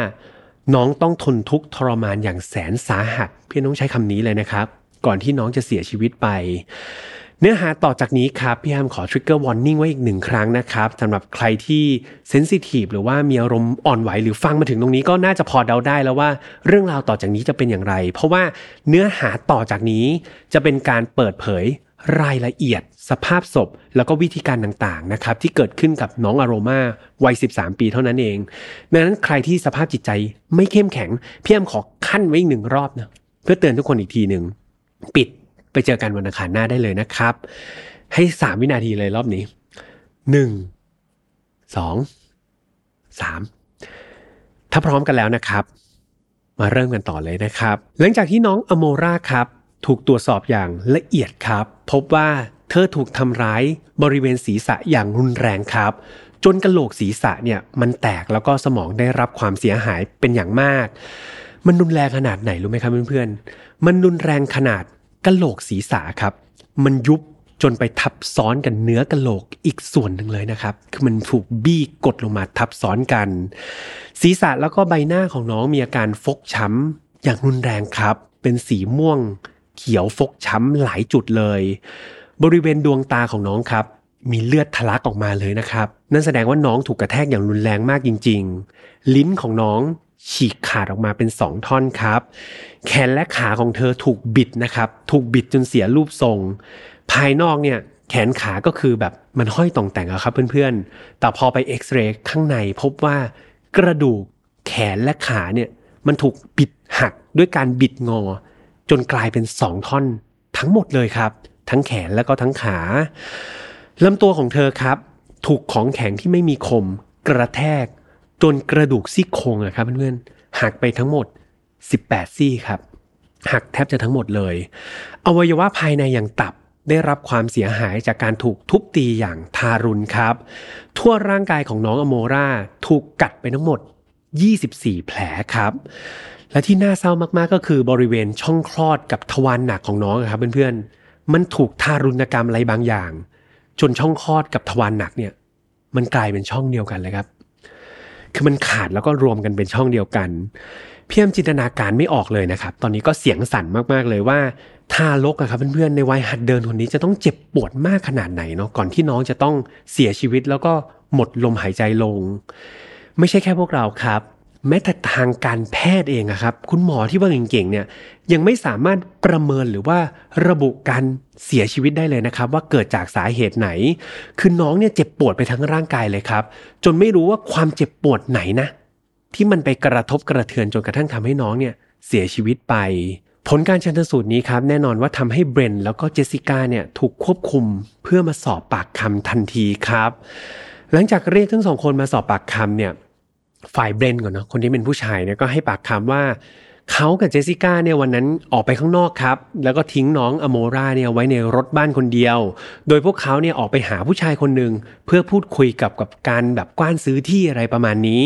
น้องต้องทนทุกข์ทรมานอย่างแสนสาหัส พี่น้องใช้คำนี้เลยนะครับ ก่อนที่น้องจะเสียชีวิตไป เนื้อหาต่อจากนี้ครับ พี่แฮมขอ trigger warning ไว้อีกหนึ่งครั้งนะครับสำหรับใครที่ sensitive หรือว่ามีอารมณ์อ่อนไหวหรือฟังมาถึงตรงนี้ก็น่าจะพอเดาได้แล้วว่าเรื่องราวต่อจากนี้จะเป็นอย่างไร เพราะว่าเนื้อหาต่อจากนี้จะเป็นการเปิดเผยรายละเอียด สภาพศพแล้วก็วิธีการต่างๆนะครับที่เกิดขึ้นกับน้องอโรมาวัย 13 ปีเท่านั้นเองดังนั้นใครที่สภาพจิตใจไม่เข้มแข็งพี่แอมขอขั้นไว้อีกหนึ่งรอบนะเพื่อเตือนทุกคนอีกทีหนึ่งปิดไปเจอกันวันอังคารหน้าได้เลยนะครับ ให้สามวินาทีเลยรอบนี้หนึ่งสองสามถ้าพร้อมกันแล้วนะครับ มาเริ่มกันต่อเลยนะครับ หลังจากที่น้องอโมราครับถูกตรวจสอบอย่างละเอียดครับ พบว่า เธอถูกทำร้ายบริเวณศีรษะอย่างรุนแรงครับ จนกระโหลกศีรษะเนี่ยมันแตกแล้วก็สมองได้รับความเสียหายเป็นอย่างมาก มันรุนแรงขนาดไหนรู้ไหมครับเพื่อนๆ มันรุนแรงขนาดกระโหลกศีรษะครับ มันยุบจนไปทับซ้อนกันเนื้อกระโหลกอีกส่วนหนึ่งเลยนะครับ คือมันถูกบี้กดลงมาทับซ้อนกัน ศีรษะแล้วก็ใบหน้าของน้องมีอาการฟกช้ำอย่างรุนแรงครับ เป็นสีม่วงเขียวฟกช้ำหลายจุดเลย บริเวณดวงตาของน้องครับ มีเลือดทะลักออกมาเลยนะครับ นั่นแสดงว่าน้องถูกกระแทกอย่างรุนแรงมากจริง ๆ ลิ้นของน้องฉีกขาดออกมาเป็นสองท่อนครับ แขนและขาของเธอถูกบิดนะครับ ถูกบิดจนเสียรูปทรง ภายนอกเนี่ยแขนขาก็คือแบบมันห้อยต่องแต่งอะครับเพื่อนๆ แต่พอไปเอ็กซเรย์ข้างในพบว่ากระดูกแขนและขาเนี่ยมันถูกบิดหักด้วยการบิดงอ จนกลายเป็นสองท่อนทั้งหมดเลยครับ ทั้งแขนแล้วก็ทั้งขาลำตัวของเธอครับ ถูกของแข็งที่ไม่มีคม กระแทก จนกระดูกซี่โครงอะครับเพื่อนๆหักไปทั้งหมด 18 ซี่ครับ หักแทบจะทั้งหมดเลย อวัยวะภายในอย่างตับได้รับความเสียหายจากการถูกทุบตีอย่างทารุณครับ ทั่วร่างกายของน้องอโมราถูกกัดไปทั้งหมด 24 แผลครับ และที่น่าเศร้ามากๆก็คือบริเวณช่องคลอดกับทวารหนักของน้องครับเพื่อนๆ มันถูกทารุณกรรมอะไรบางอย่าง จนช่องคลอดกับทวารหนักเนี่ย มันกลายเป็นช่องเดียวกันเลยครับ คือมันขาดแล้วก็รวมกันเป็นช่องเดียวกันเพียมจินตนาการไม่ออกเลยนะครับ ตอนนี้ก็เสียงสั่นมากๆเลยว่าทารกอะครับเพื่อนๆในวัยหัดเดินคนนี้จะต้องเจ็บปวดมากขนาดไหนเนาะก่อนที่น้องจะต้องเสียชีวิตแล้วก็หมดลมหายใจลง ไม่ใช่แค่พวกเราครับ ม้แต่ทางการแพทย์เองอะครับ คุณหมอที่ว่าเก่งๆเนี่ยยังไม่สามารถประเมินหรือว่าระบุการเสียชีวิตได้เลยนะครับ ว่าเกิดจากสาเหตุไหน คือน้องเนี่ยเจ็บปวดไปทั้งร่างกายเลยครับ จนไม่รู้ว่าความเจ็บปวดไหนนะ ที่มันไปกระทบกระเทือนจนกระทั่งทำให้น้องเนี่ยเสียชีวิตไป ผลการชันสูตรนี้ครับแน่นอนว่าทำให้เบรนแล้วก็เจสสิก้าเนี่ยถูกควบคุมเพื่อมาสอบปากคำทันทีครับ หลังจากเรียกทั้งสองคนมาสอบปากคำเนี่ย ฝ่ายเบรนก่อนเนาะคนที่เป็นผู้ชายเนี่ยก็ให้ปากคำว่า เขากับเจสสิก้าเนี่ยวันนั้นออกไปข้างนอกครับ แล้วก็ทิ้งน้องอโมราเนี่ยไว้ในรถบ้านคนเดียว โดยพวกเขาเนี่ยออกไปหาผู้ชายคนหนึ่งเพื่อพูดคุยกับกับการแบบกว้านซื้อที่อะไรประมาณนี้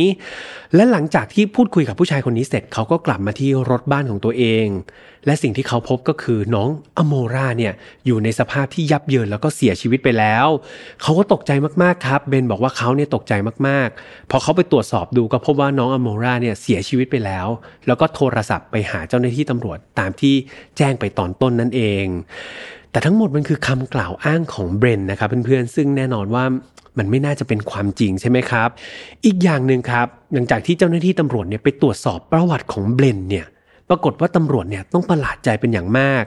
และหลังจากที่พูดคุยกับผู้ชายคนนี้เสร็จเขาก็กลับมาที่รถบ้านของตัวเอง และสิ่งที่เขาพบก็คือน้องอโมราเนี่ยอยู่ในสภาพที่ยับเยินแล้วก็เสียชีวิตไปแล้ว เขาก็ตกใจมากๆครับเบนบอกว่าเขาเนี่ยตกใจมากๆพอเขาไปตรวจสอบดูก็พบว่าน้องอโมราเนี่ยเสียชีวิตไปแล้ว แล้วก็โทรศัพท์ไปหาเจ้าหน้าที่ตำรวจตามที่แจ้งไปตอนต้นนั่นเอง แต่ทั้งหมดมันคือคำกล่าวอ้างของเบรนนะครับเพื่อนๆ ซึ่งแน่นอนว่ามันไม่น่าจะเป็นความจริงใช่ไหมครับ อีกอย่างหนึ่งครับ หลังจากที่เจ้าหน้าที่ตำรวจเนี่ยไปตรวจสอบประวัติของเบรนเนี่ยปรากฏว่าตำรวจเนี่ยต้องประหลาดใจเป็นอย่างมาก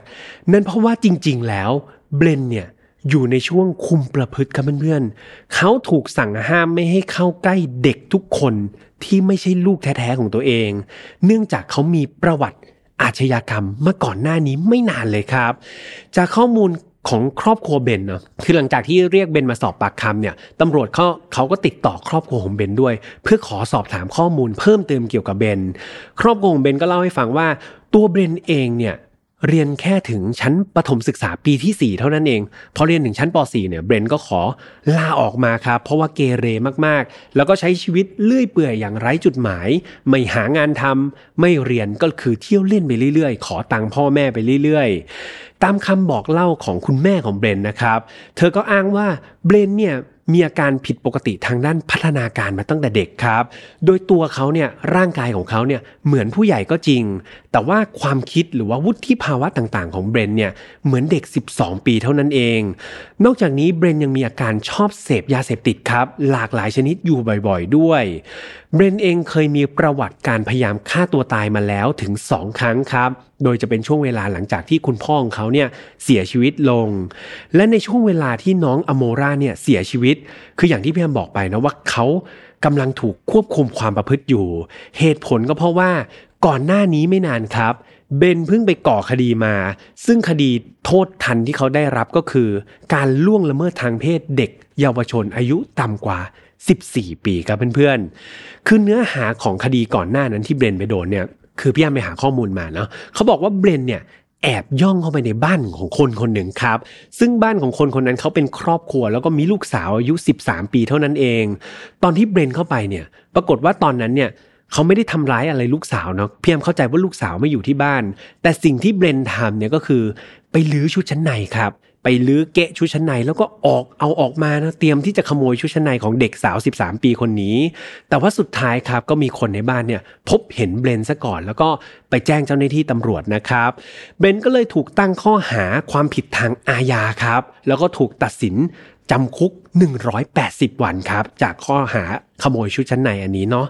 นั่นเพราะว่าจริง ๆ แล้วเบรนเนี่ยอยู่ในช่วงคุมประพฤติครับเพื่อนๆเขาถูกสั่งห้ามไม่ให้เข้าใกล้เด็กทุกคน ที่ไม่ใช่ลูกแท้ๆของตัวเอง เนื่องจากเขามีประวัติอาชญากรรมมื่อก่อนหน้านี้ไม่นานเลยครับ จากข้อมูลของครอบครัวเบนเนาะคือหลังจากที่เรียกเบนมาสอบปากคำเนี่ยตำรวจเขาเขาก็ติดต่อครอบครัวของเบนด้วย เพื่อขอสอบถามข้อมูลเพิ่มเติมเกี่ยวกับเบน ครอบครัวของเบนก็เล่าให้ฟังว่า ตัวเบนเองเนี่ย เรียนแค่ถึงชั้นประถมศึกษาปีที่ 4 เท่านั้นเอง พอเรียนถึงชั้นป .4 เนี่ยเบรนก็ขอลาออกมาครับ เพราะว่าเกเรมากๆ แล้วก็ใช้ชีวิตเลื่อยเปื่อยอย่างไร้จุดหมาย ไม่หางานทำไม่เรียนก็คือเที่ยวเล่นไปเรื่อยๆ ขอตังค์พ่อแม่ไปเรื่อยๆ ตามคำบอกเล่าของคุณแม่ของเบรนนะครับ เธอก็อ้างว่าเบรนเนี่ย มีอาการผิดปกติทางด้านพัฒนาการมาตั้งแต่เด็กครับ โดยตัวเขาเนี่ยร่างกายของเขาเนี่ยเหมือนผู้ใหญ่ก็จริง แต่ว่าความคิดหรือว่าวุฒิภาวะต่างๆ ของเบรนเนี่ยเหมือนเด็ก 12 ปีเท่านั้นเอง นอกจากนี้เบรนยังมีอาการชอบเสพยาเสพติดครับ หลากหลายชนิดอยู่บ่อย ๆ ด้วย เบรนเองเคยมีประวัติการพยายามฆ่าตัวตายมาแล้วถึง 2 ครั้งครับ โดยจะเป็นช่วงเวลาหลังจากที่คุณพ่อของเขาเนี่ยเสียชีวิตลง และในช่วงเวลาที่น้องอโมราเนี่ยเสียชีวิต คืออย่างที่พี่แอมบอกไปนะว่าเขากำลังถูกควบคุมความประพฤติอยู่ เหตุผลก็เพราะว่าก่อนหน้านี้ไม่นานครับเบนเพิ่งไปก่อคดีมา ซึ่งคดีโทษทันที่เขาได้รับก็คือ การล่วงละเมิดทางเพศเด็ก เยาวชนอายุต่ำกว่า 14 ปีครับเพื่อนๆ คือเนื้อหาของคดีก่อนหน้านั้นที่เบรนไปโดนเนี่ยคือพี่แอมไปหาข้อมูลมาเนาะเขาบอกว่าเบรนเนี่ยแอบย่องเข้าไปในบ้านของคนคนหนึ่งครับ ซึ่งบ้านของคนคนนั้นเขาเป็นครอบครัว แล้วก็มีลูกสาวอายุ 13 ปีเท่านั้นเอง ตอนที่เบรนเข้าไปเนี่ย ปรากฏว่าตอนนั้นเนี่ยเขาไม่ได้ทำร้ายอะไรลูกสาวเนาะเพียงเข้าใจว่าลูกสาวไม่อยู่ที่บ้าน แต่สิ่งที่เบรนทำเนี่ยก็คือไปลื้อชุดชั้นในครับ ไปลื้อเกะชุดชั้นในแล้วก็ออกเอาออกมานะเตรียมที่จะขโมยชุดชั้นในของเด็กสาว 13 ปีคนนี้ แต่ว่าสุดท้ายครับก็มีคนในบ้านเนี่ยพบเห็นเบรนซะก่อน แล้วก็ไปแจ้งเจ้าหน้าที่ตำรวจนะครับเบรนก็เลยถูกตั้งข้อหาความผิดทางอาญาครับ แล้วก็ถูกตัดสิน จำคุก 180 วันครับ จากข้อหาขโมยชุดชั้นในอันนี้เนาะ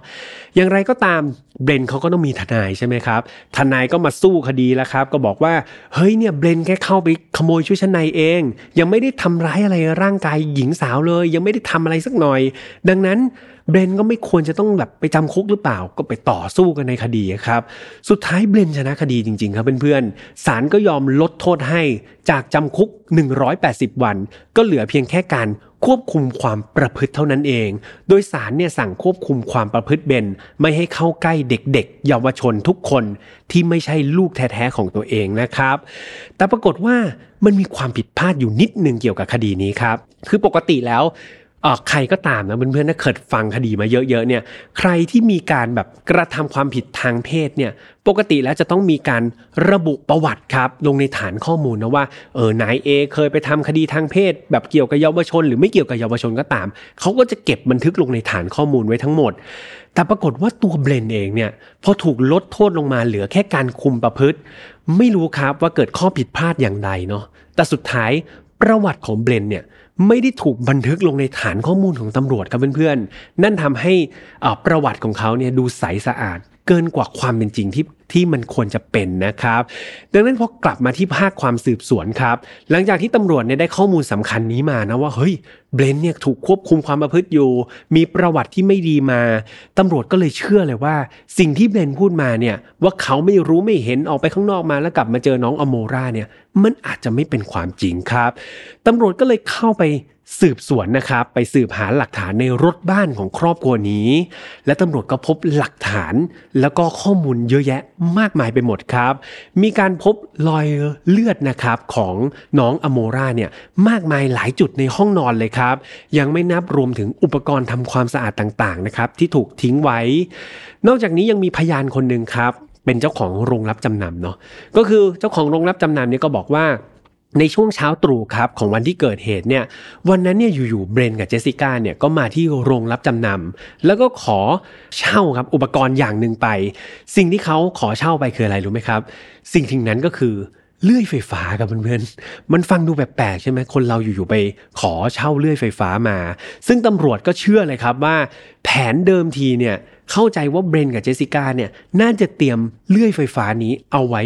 อย่างไรก็ตามเบรนเขาก็ต้องมีทนายใช่ไหมครับ ทนายก็มาสู้คดีแล้วครับ ก็บอกว่าเฮ้ยเนี่ยเบรนแค่เข้าไปขโมยชุดชั้นในเอง ยังไม่ได้ทำร้ายอะไรร่างกายหญิงสาวเลย ยังไม่ได้ทำอะไรสักหน่อย ดังนั้น เบรนก็ไม่ควรจะต้องแบบไปจำคุกหรือเปล่า ก็ไปต่อสู้กันในคดีครับ สุดท้ายเบรนชนะคดีจริง ๆ ครับเพื่อนๆศาลก็ยอมลดโทษให้จากจำคุก 180 วัน ก็เหลือเพียงแค่การควบคุมความประพฤติเท่านั้นเอง โดยศาลเนี่ยสั่งควบคุมความประพฤติเบนไม่ให้เข้าใกล้เด็กๆ เยาวชนทุกคนที่ไม่ใช่ลูกแท้ๆของตัวเองนะครับ แต่ปรากฏว่ามันมีความผิดพลาดอยู่นิดนึงเกี่ยวกับคดีนี้ครับ คือปกติแล้ว ออใครก็ตามนะเพื่อนๆถ้าเกิดฟังคดีมาเยอะๆเนี่ยใครที่มีการแบบกระทำความผิดทางเพศเนี่ยปกติแล้วจะต้องมีการระบุประวัติครับลงในฐานข้อมูลนะว่าเออนายเอเคยไปทำคดีทางเพศ แบบเกี่ยวกับเยาวชน หรือไม่เกี่ยวกับเยาวชนก็ตามเขาก็จะเก็บบันทึกลงในฐานข้อมูลไว้ทั้งหมด แต่ปรากฏว่าตัวเบลนเองเนี่ยพอถูกลดโทษลงมาเหลือแค่การคุมประพฤติ ไม่รู้ครับว่าเกิดข้อผิดพลาดอย่างใดเนาะแต่สุดท้ายประวัติของเบลนเนี่ย ไม่ได้ถูกบันทึกลงในฐานข้อมูลของตำรวจครับเพื่อนๆ นั่นทำให้ประวัติของเขาเนี่ยดูใสสะอาด เกินกว่าความเป็นจริงที่ ที่มันควรจะเป็นนะครับ ดังนั้นพอกลับมาที่ภาคความสืบสวนครับ หลังจากที่ตำรวจเนี่ยได้ข้อมูลสำคัญนี้มานะว่าเฮ้ยเบรนเนี่ยถูกควบคุมความประพฤติอยู่ มีประวัติที่ไม่ดีมาตำรวจก็เลยเชื่อเลยว่า สิ่งที่เบรนพูดมาเนี่ยว่าเขาไม่รู้ไม่เห็นออกไปข้างนอกมาแล้วกลับมาเจอน้องอโมราเนี่ยมันอาจจะไม่เป็นความจริงครับตำรวจก็เลยเข้าไปสืบสวนนะครับไปสืบหาหลักฐานในรถบ้านของครอบครัวนี้ และตำรวจก็พบหลักฐานแล้วก็ข้อมูลเยอะแยะมากมายไปหมดครับ มีการพบรอยเลือดนะครับของน้องอโมราเนี่ยมากมายหลายจุดในห้องนอนเลยครับ ยังไม่นับรวมถึงอุปกรณ์ทำความสะอาดต่างๆนะครับที่ถูกทิ้งไว้ นอกจากนี้ยังมีพยานคนหนึ่งครับ เป็นเจ้าของโรงรับจำนำเนาะก็คือเจ้าของโรงรับจำนำเนี่ยก็บอกว่า ในช่วงเช้าตรู่ครับของวันที่เกิดเหตุเนี่ยวันนั้นเนี่ยอยู่ๆเบรนกับเจสสิก้าเนี่ยก็มาที่โรงรับจำนำแล้วก็ขอเช่าครับอุปกรณ์อย่างหนึ่งไป สิ่งที่เขาขอเช่าไปคืออะไรรู้ไหมครับ สิ่งทิ้งนั้นก็คือเลื่อยไฟฟ้ากับเพื่อนๆ มันฟังดูแปลกๆใช่ไหมคนเราอยู่ๆไปขอเช่าเลื่อยไฟฟ้ามา ซึ่งตำรวจก็เชื่อเลยครับว่า แผนเดิมทีเนี่ยเข้าใจว่าเบรนกับเจสสิก้าเนี่ยน่าจะเตรียมเลื่อยไฟฟ้านี้เอาไว้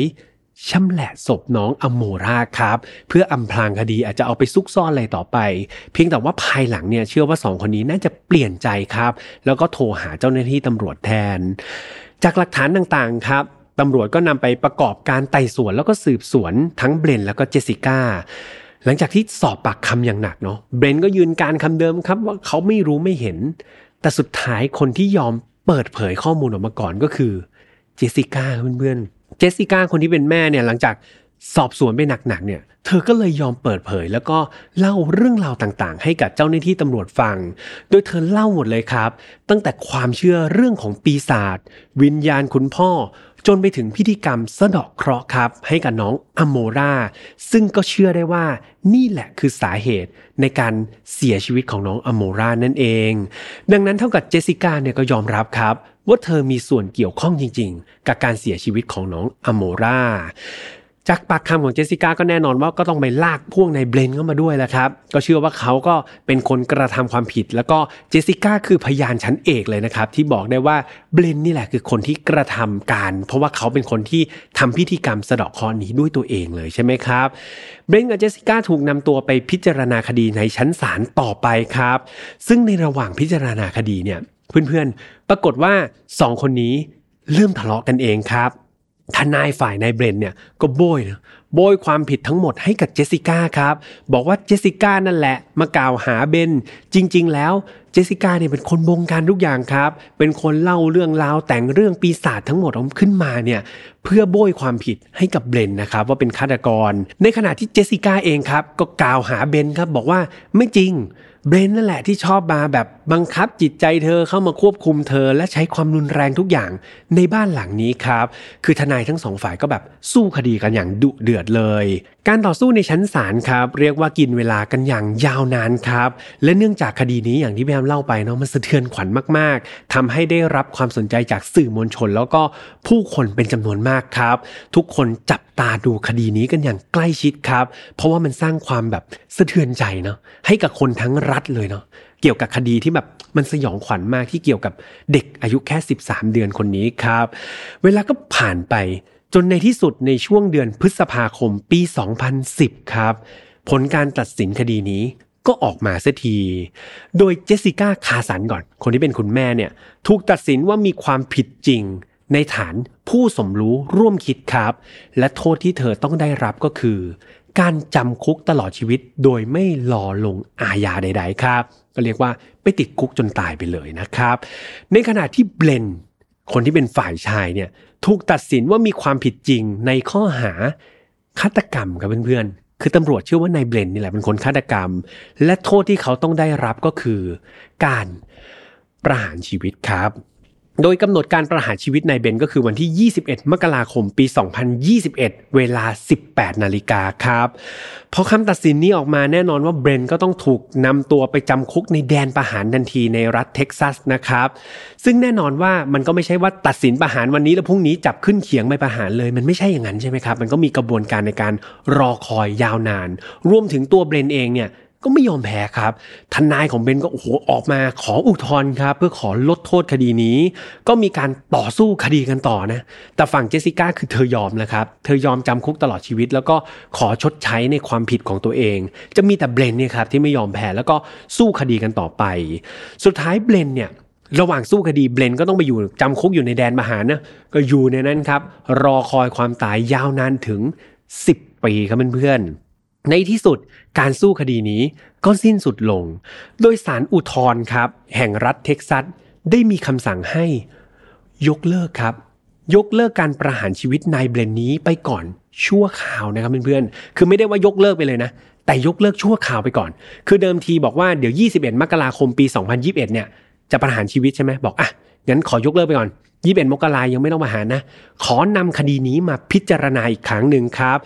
ชำแหละศพน้องอโมราครับ เพื่ออำพรางคดีอาจจะเอาไปซุกซ่อนอะไรต่อไป เพียงแต่ว่าภายหลังเนี่ยเชื่อว่าสองคนนี้น่าจะเปลี่ยนใจครับ แล้วก็โทรหาเจ้าหน้าที่ตำรวจแทน จากหลักฐานต่างๆครับตำรวจก็นำไปประกอบการไต่สวนแล้วก็สืบสวนทั้งเบรนแล้วก็เจสสิก้าหลังจากที่สอบปากคำอย่างหนักเนาะเบรนก็ยืนการคำเดิมครับว่าเขาไม่รู้ไม่เห็น แต่สุดท้ายคนที่ยอมเปิดเผยข้อมูลออกมาก่อนก็คือเจสสิก้าเพื่อนๆ เจสสิก้าคนที่เป็นแม่เนี่ยหลังจากสอบสวนไปหนักๆเนี่ย เธอก็เลยยอมเปิดเผย แล้วก็เล่าเรื่องราวต่างๆ ให้กับเจ้าหน้าที่ตำรวจฟัง โดยเธอเล่าหมดเลยครับ ตั้งแต่ความเชื่อเรื่องของปีศาจวิญญาณคุณพ่อ จนไปถึงพิธีกรรมสะดอกเคราะห์ครับ ให้กับน้องอโมราซึ่งก็เชื่อได้ว่านี่แหละคือสาเหตุในการเสียชีวิตของน้องอโมรานั่นเอง ดังนั้นเท่ากับเจสสิก้าเนี่ยก็ยอมรับครับ ว่าเธอมีส่วนเกี่ยวข้องจริง ๆ กับการเสียชีวิตของน้องอโมราจากปากคำของเจสสิก้าก็แน่นอนว่าก็ต้องไปลากพ่วงในเบรนเข้ามาด้วยแหละครับ ก็เชื่อว่าเขาก็เป็นคนกระทำความผิด แล้วก็เจสสิก้าคือพยานชั้นเอกเลยนะครับ ที่บอกได้ว่าเบรนนี่แหละคือคนที่กระทำการ เพราะว่าเขาเป็นคนที่ทำพิธีกรรมสะเดาะเคราะห์นี้ด้วยตัวเองเลยใช่ไหมครับเบรนกับเจสสิก้าถูกนำตัวไปพิจารณาคดีในชั้นศาลต่อไปครับ ซึ่งในระหว่างพิจารณาคดีเนี่ย เพื่อนๆ ปรากฏว่าสองคนนี้เริ่มทะเลาะกันเองครับทนายฝ่ายนายเบรนเนี่ยก็โบ้ยนะโบ้ยความผิดทั้งหมดให้กับเจสสิก้าครับ บอกว่าเจสสิก้านั่นแหละ มากล่าวหาเบรน จริง ๆ แล้วเจสสิก้าเนี่ยเป็นคนบงการทุกอย่างครับ เป็นคนเล่าเรื่องราวแต่งเรื่องปีศาจทั้งหมดขึ้นมาเนี่ยเพื่อโบยความผิดให้กับเบนนะครับว่าเป็นฆาตกร ในขณะที่เจสสิก้าเองครับก็กล่าวหาเบนครับบอกว่าไม่จริงเบรนนั่นแหละที่ชอบมาแบบ บังคับจิตใจเธอเข้ามาควบคุมเธอและใช้ความรุนแรงทุกอย่างในบ้านหลังนี้ครับ คือทนายทั้งสองฝ่ายก็แบบสู้คดีกันอย่างดุเดือดเลย การต่อสู้ในชั้นศาลครับ เรียกว่ากินเวลากันอย่างยาวนานครับ และเนื่องจากคดีนี้อย่างที่พี่แอมเล่าไปเนาะมันสะเทือนขวัญมาก ๆทำให้ได้รับความสนใจจากสื่อมวลชน แล้วก็ผู้คนเป็นจำนวนมากครับ ทุกคนจับตาดูคดีนี้กันอย่างใกล้ชิดครับ เพราะว่ามันสร้างความแบบสะเทือนใจเนาะให้กับคนทั้งรัฐเลยเนาะ เกี่ยวกับคดีที่แบบมันสยองขวัญมากที่เกี่ยวกับเด็กอายุแค่ 13 เดือนคนนี้ครับ เวลาก็ผ่านไปจนในที่สุดในช่วงเดือนพฤษภาคมปี 2010 ครับ ผลการตัดสินคดีนี้ก็ออกมาเสียที โดยเจสสิก้าคาสันก่อน คนที่เป็นคุณแม่เนี่ยถูกตัดสินว่ามีความผิดจริงในฐานผู้สมรู้ร่วมคิดครับ และโทษที่เธอต้องได้รับก็คือ การจำคุกตลอดชีวิตโดยไม่รอลงอาญาใด ๆ ครับ ก็เรียกว่าไปติดคุกจนตายไปเลยนะครับ ในขณะที่เบลนคนที่เป็นฝ่ายชายเนี่ยถูกตัดสินว่ามีความผิดจริงในข้อหาฆาตกรรมครับเพื่อนๆ คือตำรวจเชื่อว่านายเบลนนี่แหละเป็นคนฆาตกรรม และโทษที่เขาต้องได้รับก็คือ การประหารชีวิตครับ โดยกำหนดการประหารชีวิตนายเบนก็คือวันที่ 21 มกราคม ปี 2021 เวลา 18 นาฬิกาครับ พอคำตัดสินนี้ออกมาแน่นอนว่าเบนก็ต้องถูกนำตัวไปจำคุกในแดนประหารทันทีในรัฐเท็กซัสนะครับ ซึ่งแน่นอนว่ามันก็ไม่ใช่ว่าตัดสินประหารวันนี้แล้วพรุ่งนี้จับขึ้นเขียงไปประหารเลย มันไม่ใช่อย่างนั้นใช่ไหมครับ มันก็มีกระบวนการในการรอคอยยาวนาน รวมถึงตัวเบนเองเนี่ย ก็ไม่ยอมแพ้ครับ ทนายของเบนก็โอ้โหออกมาขออุทธรณ์ครับ เพื่อขอลดโทษคดีนี้ ก็มีการต่อสู้คดีกันต่อนะ แต่ฝั่งเจสสิก้าคือเธอยอมนะครับ เธอยอมจำคุกตลอดชีวิต แล้วก็ขอชดใช้ในความผิดของตัวเอง จะมีแต่เบนเนี่ยครับที่ไม่ยอมแพ้แล้วก็สู้คดีกันต่อไป สุดท้ายเบนเนี่ยระหว่างสู้คดีเบนก็ต้องไปอยู่จำคุกอยู่ในแดนมหานะก็อยู่ในนั้นครับรอคอยความตายยาวนานถึง 10 ปีครับเพื่อนๆ ในที่สุดการสู้คดีนี้ก็สิ้นสุดลง โดยศาลอุทธรณ์ครับ แห่งรัฐเท็กซัสได้มีคำสั่งให้ ยกเลิกครับ ยกเลิกการประหารชีวิตนายเบรนนี้ไปก่อนชั่วคราวนะครับเพื่อนๆ คือไม่ได้ว่ายกเลิกไปเลยนะ แต่ยกเลิกชั่วคราวไปก่อน คือเดิมทีบอกว่าเดี๋ยว 21 มกราคมปี 2021 เนี่ยจะประหารชีวิตใช่ไหมบอกอะงั้นขอยกเลิกไปก่อน21มกรายังไม่ต้องมาหารนะ ขอนำคดีนี้มาพิจารณาอีกครั้งหนึ่งครับ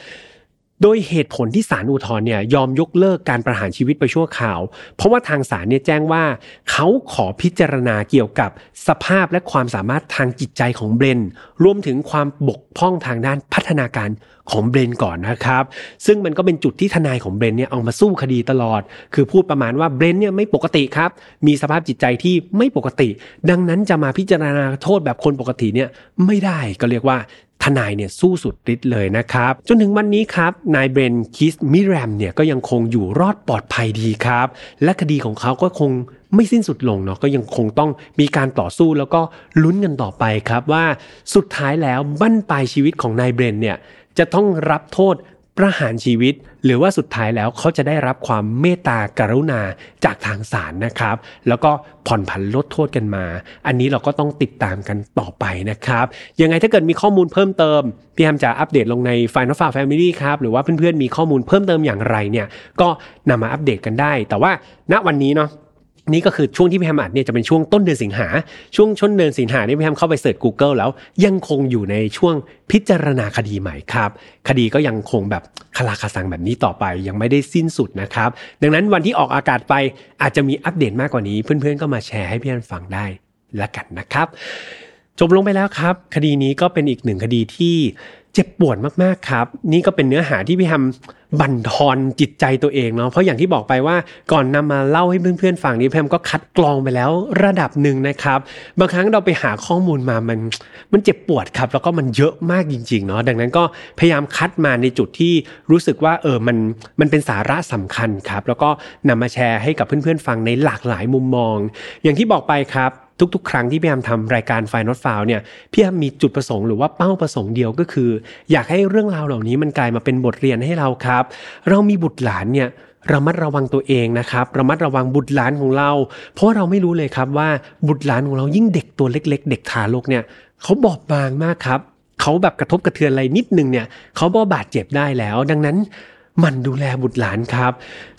โดยเหตุผลที่ศาลอุทธรณ์เนี่ยยอมยกเลิกการประหารชีวิตไปชั่วคราว เพราะว่าทางศาลเนี่ยแจ้งว่าเขาขอพิจารณาเกี่ยวกับสภาพและความสามารถทางจิตใจของเบรน รวมถึงความบกพร่องทางด้านพัฒนาการของเบรนก่อนนะครับ ซึ่งมันก็เป็นจุดที่ทนายของเบรนเนี่ยเอามาสู้คดีตลอด คือพูดประมาณว่าเบรนเนี่ยไม่ปกติครับ มีสภาพจิตใจที่ไม่ปกติ ดังนั้นจะมาพิจารณาโทษแบบคนปกติเนี่ยไม่ได้ก็เรียกว่าทนายเนี่ยสู้สุดฤทธิ์เลยนะครับ จนถึงวันนี้ครับนายเบรนคีธ มิแลมเนี่ยก็ยังคงอยู่รอดปลอดภัยดีครับ และคดีของเขาก็คงไม่สิ้นสุดลงเนาะก็ยังคงต้องมีการต่อสู้แล้วก็ลุ้นกันต่อไปครับว่าสุดท้ายแล้วบั้นปลายชีวิตของนายเบรนเนี่ย จะต้องรับโทษประหารชีวิต หรือว่าสุดท้ายแล้วเขาจะได้รับความเมตตากรุณาจากทางศาลนะครับ แล้วก็ผ่อนผันลดโทษกันมา อันนี้เราก็ต้องติดตามกันต่อไปนะครับ ยังไงถ้าเกิดมีข้อมูลเพิ่มเติม พี่แฮมจะอัปเดตลงใน Final f a r Family ครับ หรือว่าเพื่อนๆมีข้อมูลเพิ่มเติมอย่างไรเนี่ยก็นำมาอัปเดตกันได้ แต่ว่าณวันนี้เนาะ นี่ก็คือช่วงที่พี่แฮมอัดเนี่ยจะเป็นช่วงต้นเดือนสิงหา ช่วงช่วงเดือนสิงหาเนี่ยพี่แฮมเข้าไปเสิร์ช Google แล้วยังคงอยู่ในช่วงพิจารณาคดีใหม่ครับ คดีก็ยังคงแบบคลาคาซังแบบนี้ต่อไปยังไม่ได้สิ้นสุดนะครับ ดังนั้นวันที่ออกอากาศไปอาจจะมีอัปเดตมากกว่านี้ เพื่อนๆก็มาแชร์ให้พี่แฮมฟังได้ละกันนะครับ จบลงไปแล้วครับ คดีนี้ก็เป็นอีกหนึ่งคดีที่ เจ็บปวดมากๆครับ นี่ก็เป็นเนื้อหาที่พี่แฮมบั่นทอนจิตใจตัวเองเนาะเพราะอย่างที่บอกไปว่าก่อนนำมาเล่าให้เพื่อนๆฟังนี้พี่แฮมก็คัดกรองไปแล้วระดับหนึ่งนะครับ บางครั้งเราไปหาข้อมูลมามันมันเจ็บปวดครับ แล้วก็มันเยอะมากจริงๆเนาะดังนั้นก็พยายามคัดมาในจุดที่รู้สึกว่าเออมันมันเป็นสาระสำคัญครับ แล้วก็นำมาแชร์ให้กับเพื่อนๆฟังในหลากหลายมุมมอง อย่างที่บอกไปครับ ทุกๆ ครั้งที่พี่แอมทำรายการไฟน์นอตฟาวเนี่ยพี่แอมมีจุดประสงค์หรือว่าเป้าประสงค์เดียวก็คือ อยากให้เรื่องราวเหล่านี้มันกลายมาเป็นบทเรียนให้เราครับ เรามีบุตรหลานเนี่ยระมัดระวังตัวเองนะครับระมัดระวังบุตรหลานของเรา เพราะเราไม่รู้เลยครับว่าบุตรหลานของเรายิ่งเด็กตัวเล็ก ๆ เด็กทารกเนี่ยเขาบอบบางมากครับเขาแบบกระทบกระเทือนอะไรนิดนึงเนี่ยเขาบ่บาดเจ็บได้แล้ว ดังนั้น มันดูแลบุตรหลานครับ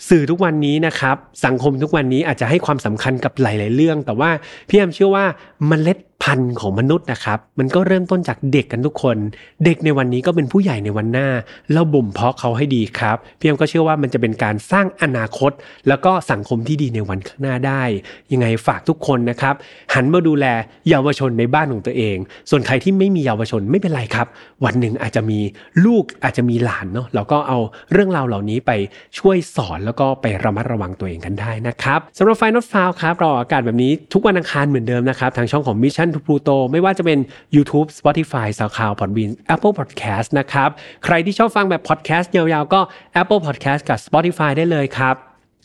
สื่อทุกวันนี้นะครับสังคมทุกวันนี้อาจจะให้ความสำคัญกับหลาย ๆ เรื่อง แต่ว่าพี่แอมเชื่อว่าเมล็ดพันธุ์ของมนุษย์นะครับ มันก็เริ่มต้นจากเด็กกันทุกคน เด็กในวันนี้ก็เป็นผู้ใหญ่ในวันหน้า เราบ่มเพาะเขาให้ดีครับพี่แอมก็เชื่อว่ามันจะเป็นการสร้างอนาคต แล้วก็สังคมที่ดีในวันข้างหน้าได้ ยังไงฝากทุกคนนะครับ หันมาดูแลเยาวชนในบ้านของตัวเอง ส่วนใครที่ไม่มีเยาวชนไม่เป็นไรครับ วันหนึ่งอาจจะมีลูกอาจจะมีหลานเนาะเราก็เอาเรื่องราวเหล่านี้ไปช่วยสอนแล้วก็ไประมัดระวังตัวเองกันได้นะครับสำหรับไฟนอตฟาวครับเราออากาศแบบนี้ทุกวันอังคารเหมือนเดิมนะครับทางช่องของมิช Mission to Pluto ไม่ว่าจะเป็น YouTube Spotify SoundCloud Podbean Apple Podcast นะครับ ใครที่ชอบฟังแบบ podcast ยาวๆ ก็ Apple Podcast กับ Spotify ได้เลยครับ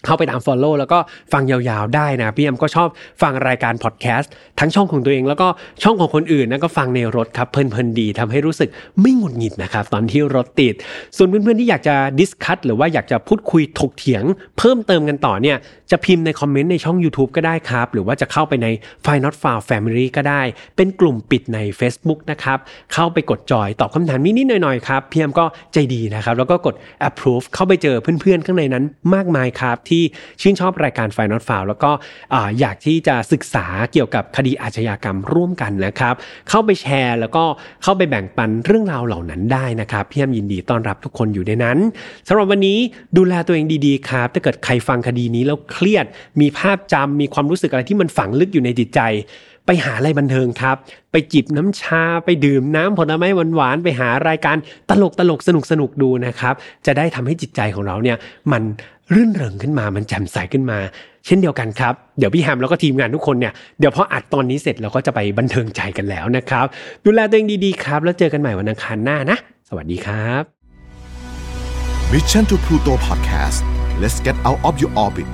เข้าไปตาม Follow แล้วก็ฟังยาวๆได้นะพี่แอมก็ชอบฟังรายการพอดแคสต์ทั้งช่องของตัวเอง แล้วก็ช่องของคนอื่นนะก็ฟังในรถครับ เพลินๆดีทำให้รู้สึกไม่หงุดหงิดนะครับตอนที่รถติด ส่วนเพื่อนๆที่อยากจะดิสคัตหรือว่าอยากจะพูดคุยถกเถียง เพิ่มเติมกันต่อเนี่ย จะพิมพ์ในคอมเมนต์ในช่อง YouTube ก็ได้ครับ หรือว่าจะเข้าไปใน f i Not f a r Family ก็ได้ เป็นกลุ่มปิดใน Facebook นะครับ เข้าไปกดจอยตอบคำถามนิดๆหน่อยๆครับพี่แอมก็ใจดีนะครับ แล้วก็กด approve เข้าไปเจอเพื่อนๆ ข้างในนั้นมากมายครับ ที่ชื่นชอบรายการ f i Not f a r แล้วก็อ่าอยากที่จะศึกษาเกี่ยวกับคดีอาชญากรรมร่วมกันนะครับ เข้าไปแชร์ แล้วก็เข้าไปแบ่งปันเรื่องราวเหล่านั้นได้นะครับพี่แอมยินดีต้อนรับทุกคนอยู่ในนั้นสำหรับวันนี้ดูแลตัวเองดีๆครับถ้าเกิดใครฟังคดีนี้แล้วเครียด มีภาพจำมีความรู้สึกอะไรที่มันฝังลึกอยู่ในจิตใจ ไปหาอะไรบันเทิงครับ ไปจิบน้ำชาไปดื่มน้ำผลไม้หวานๆไปหารายการตลกตลกสนุกสนุกดูนะครับ จะได้ทำให้จิตใจของเราเนี่ยมันรื่นเริงขึ้นมา มันแจ่มใสขึ้นมา เช่นเดียวกันครับ เดี๋ยวพี่แฮมแล้วก็ทีมงานทุกคนเนี่ย เดี๋ยวพออัดตอนนี้เสร็จเราก็จะไปบันเทิงใจกันแล้วนะครับ ดูแลตัวเองดีๆครับ แล้วเจอกันใหม่วันอังคารหน้านะ สวัสดีครับ Mission to Pluto Podcast let's get out of your orbit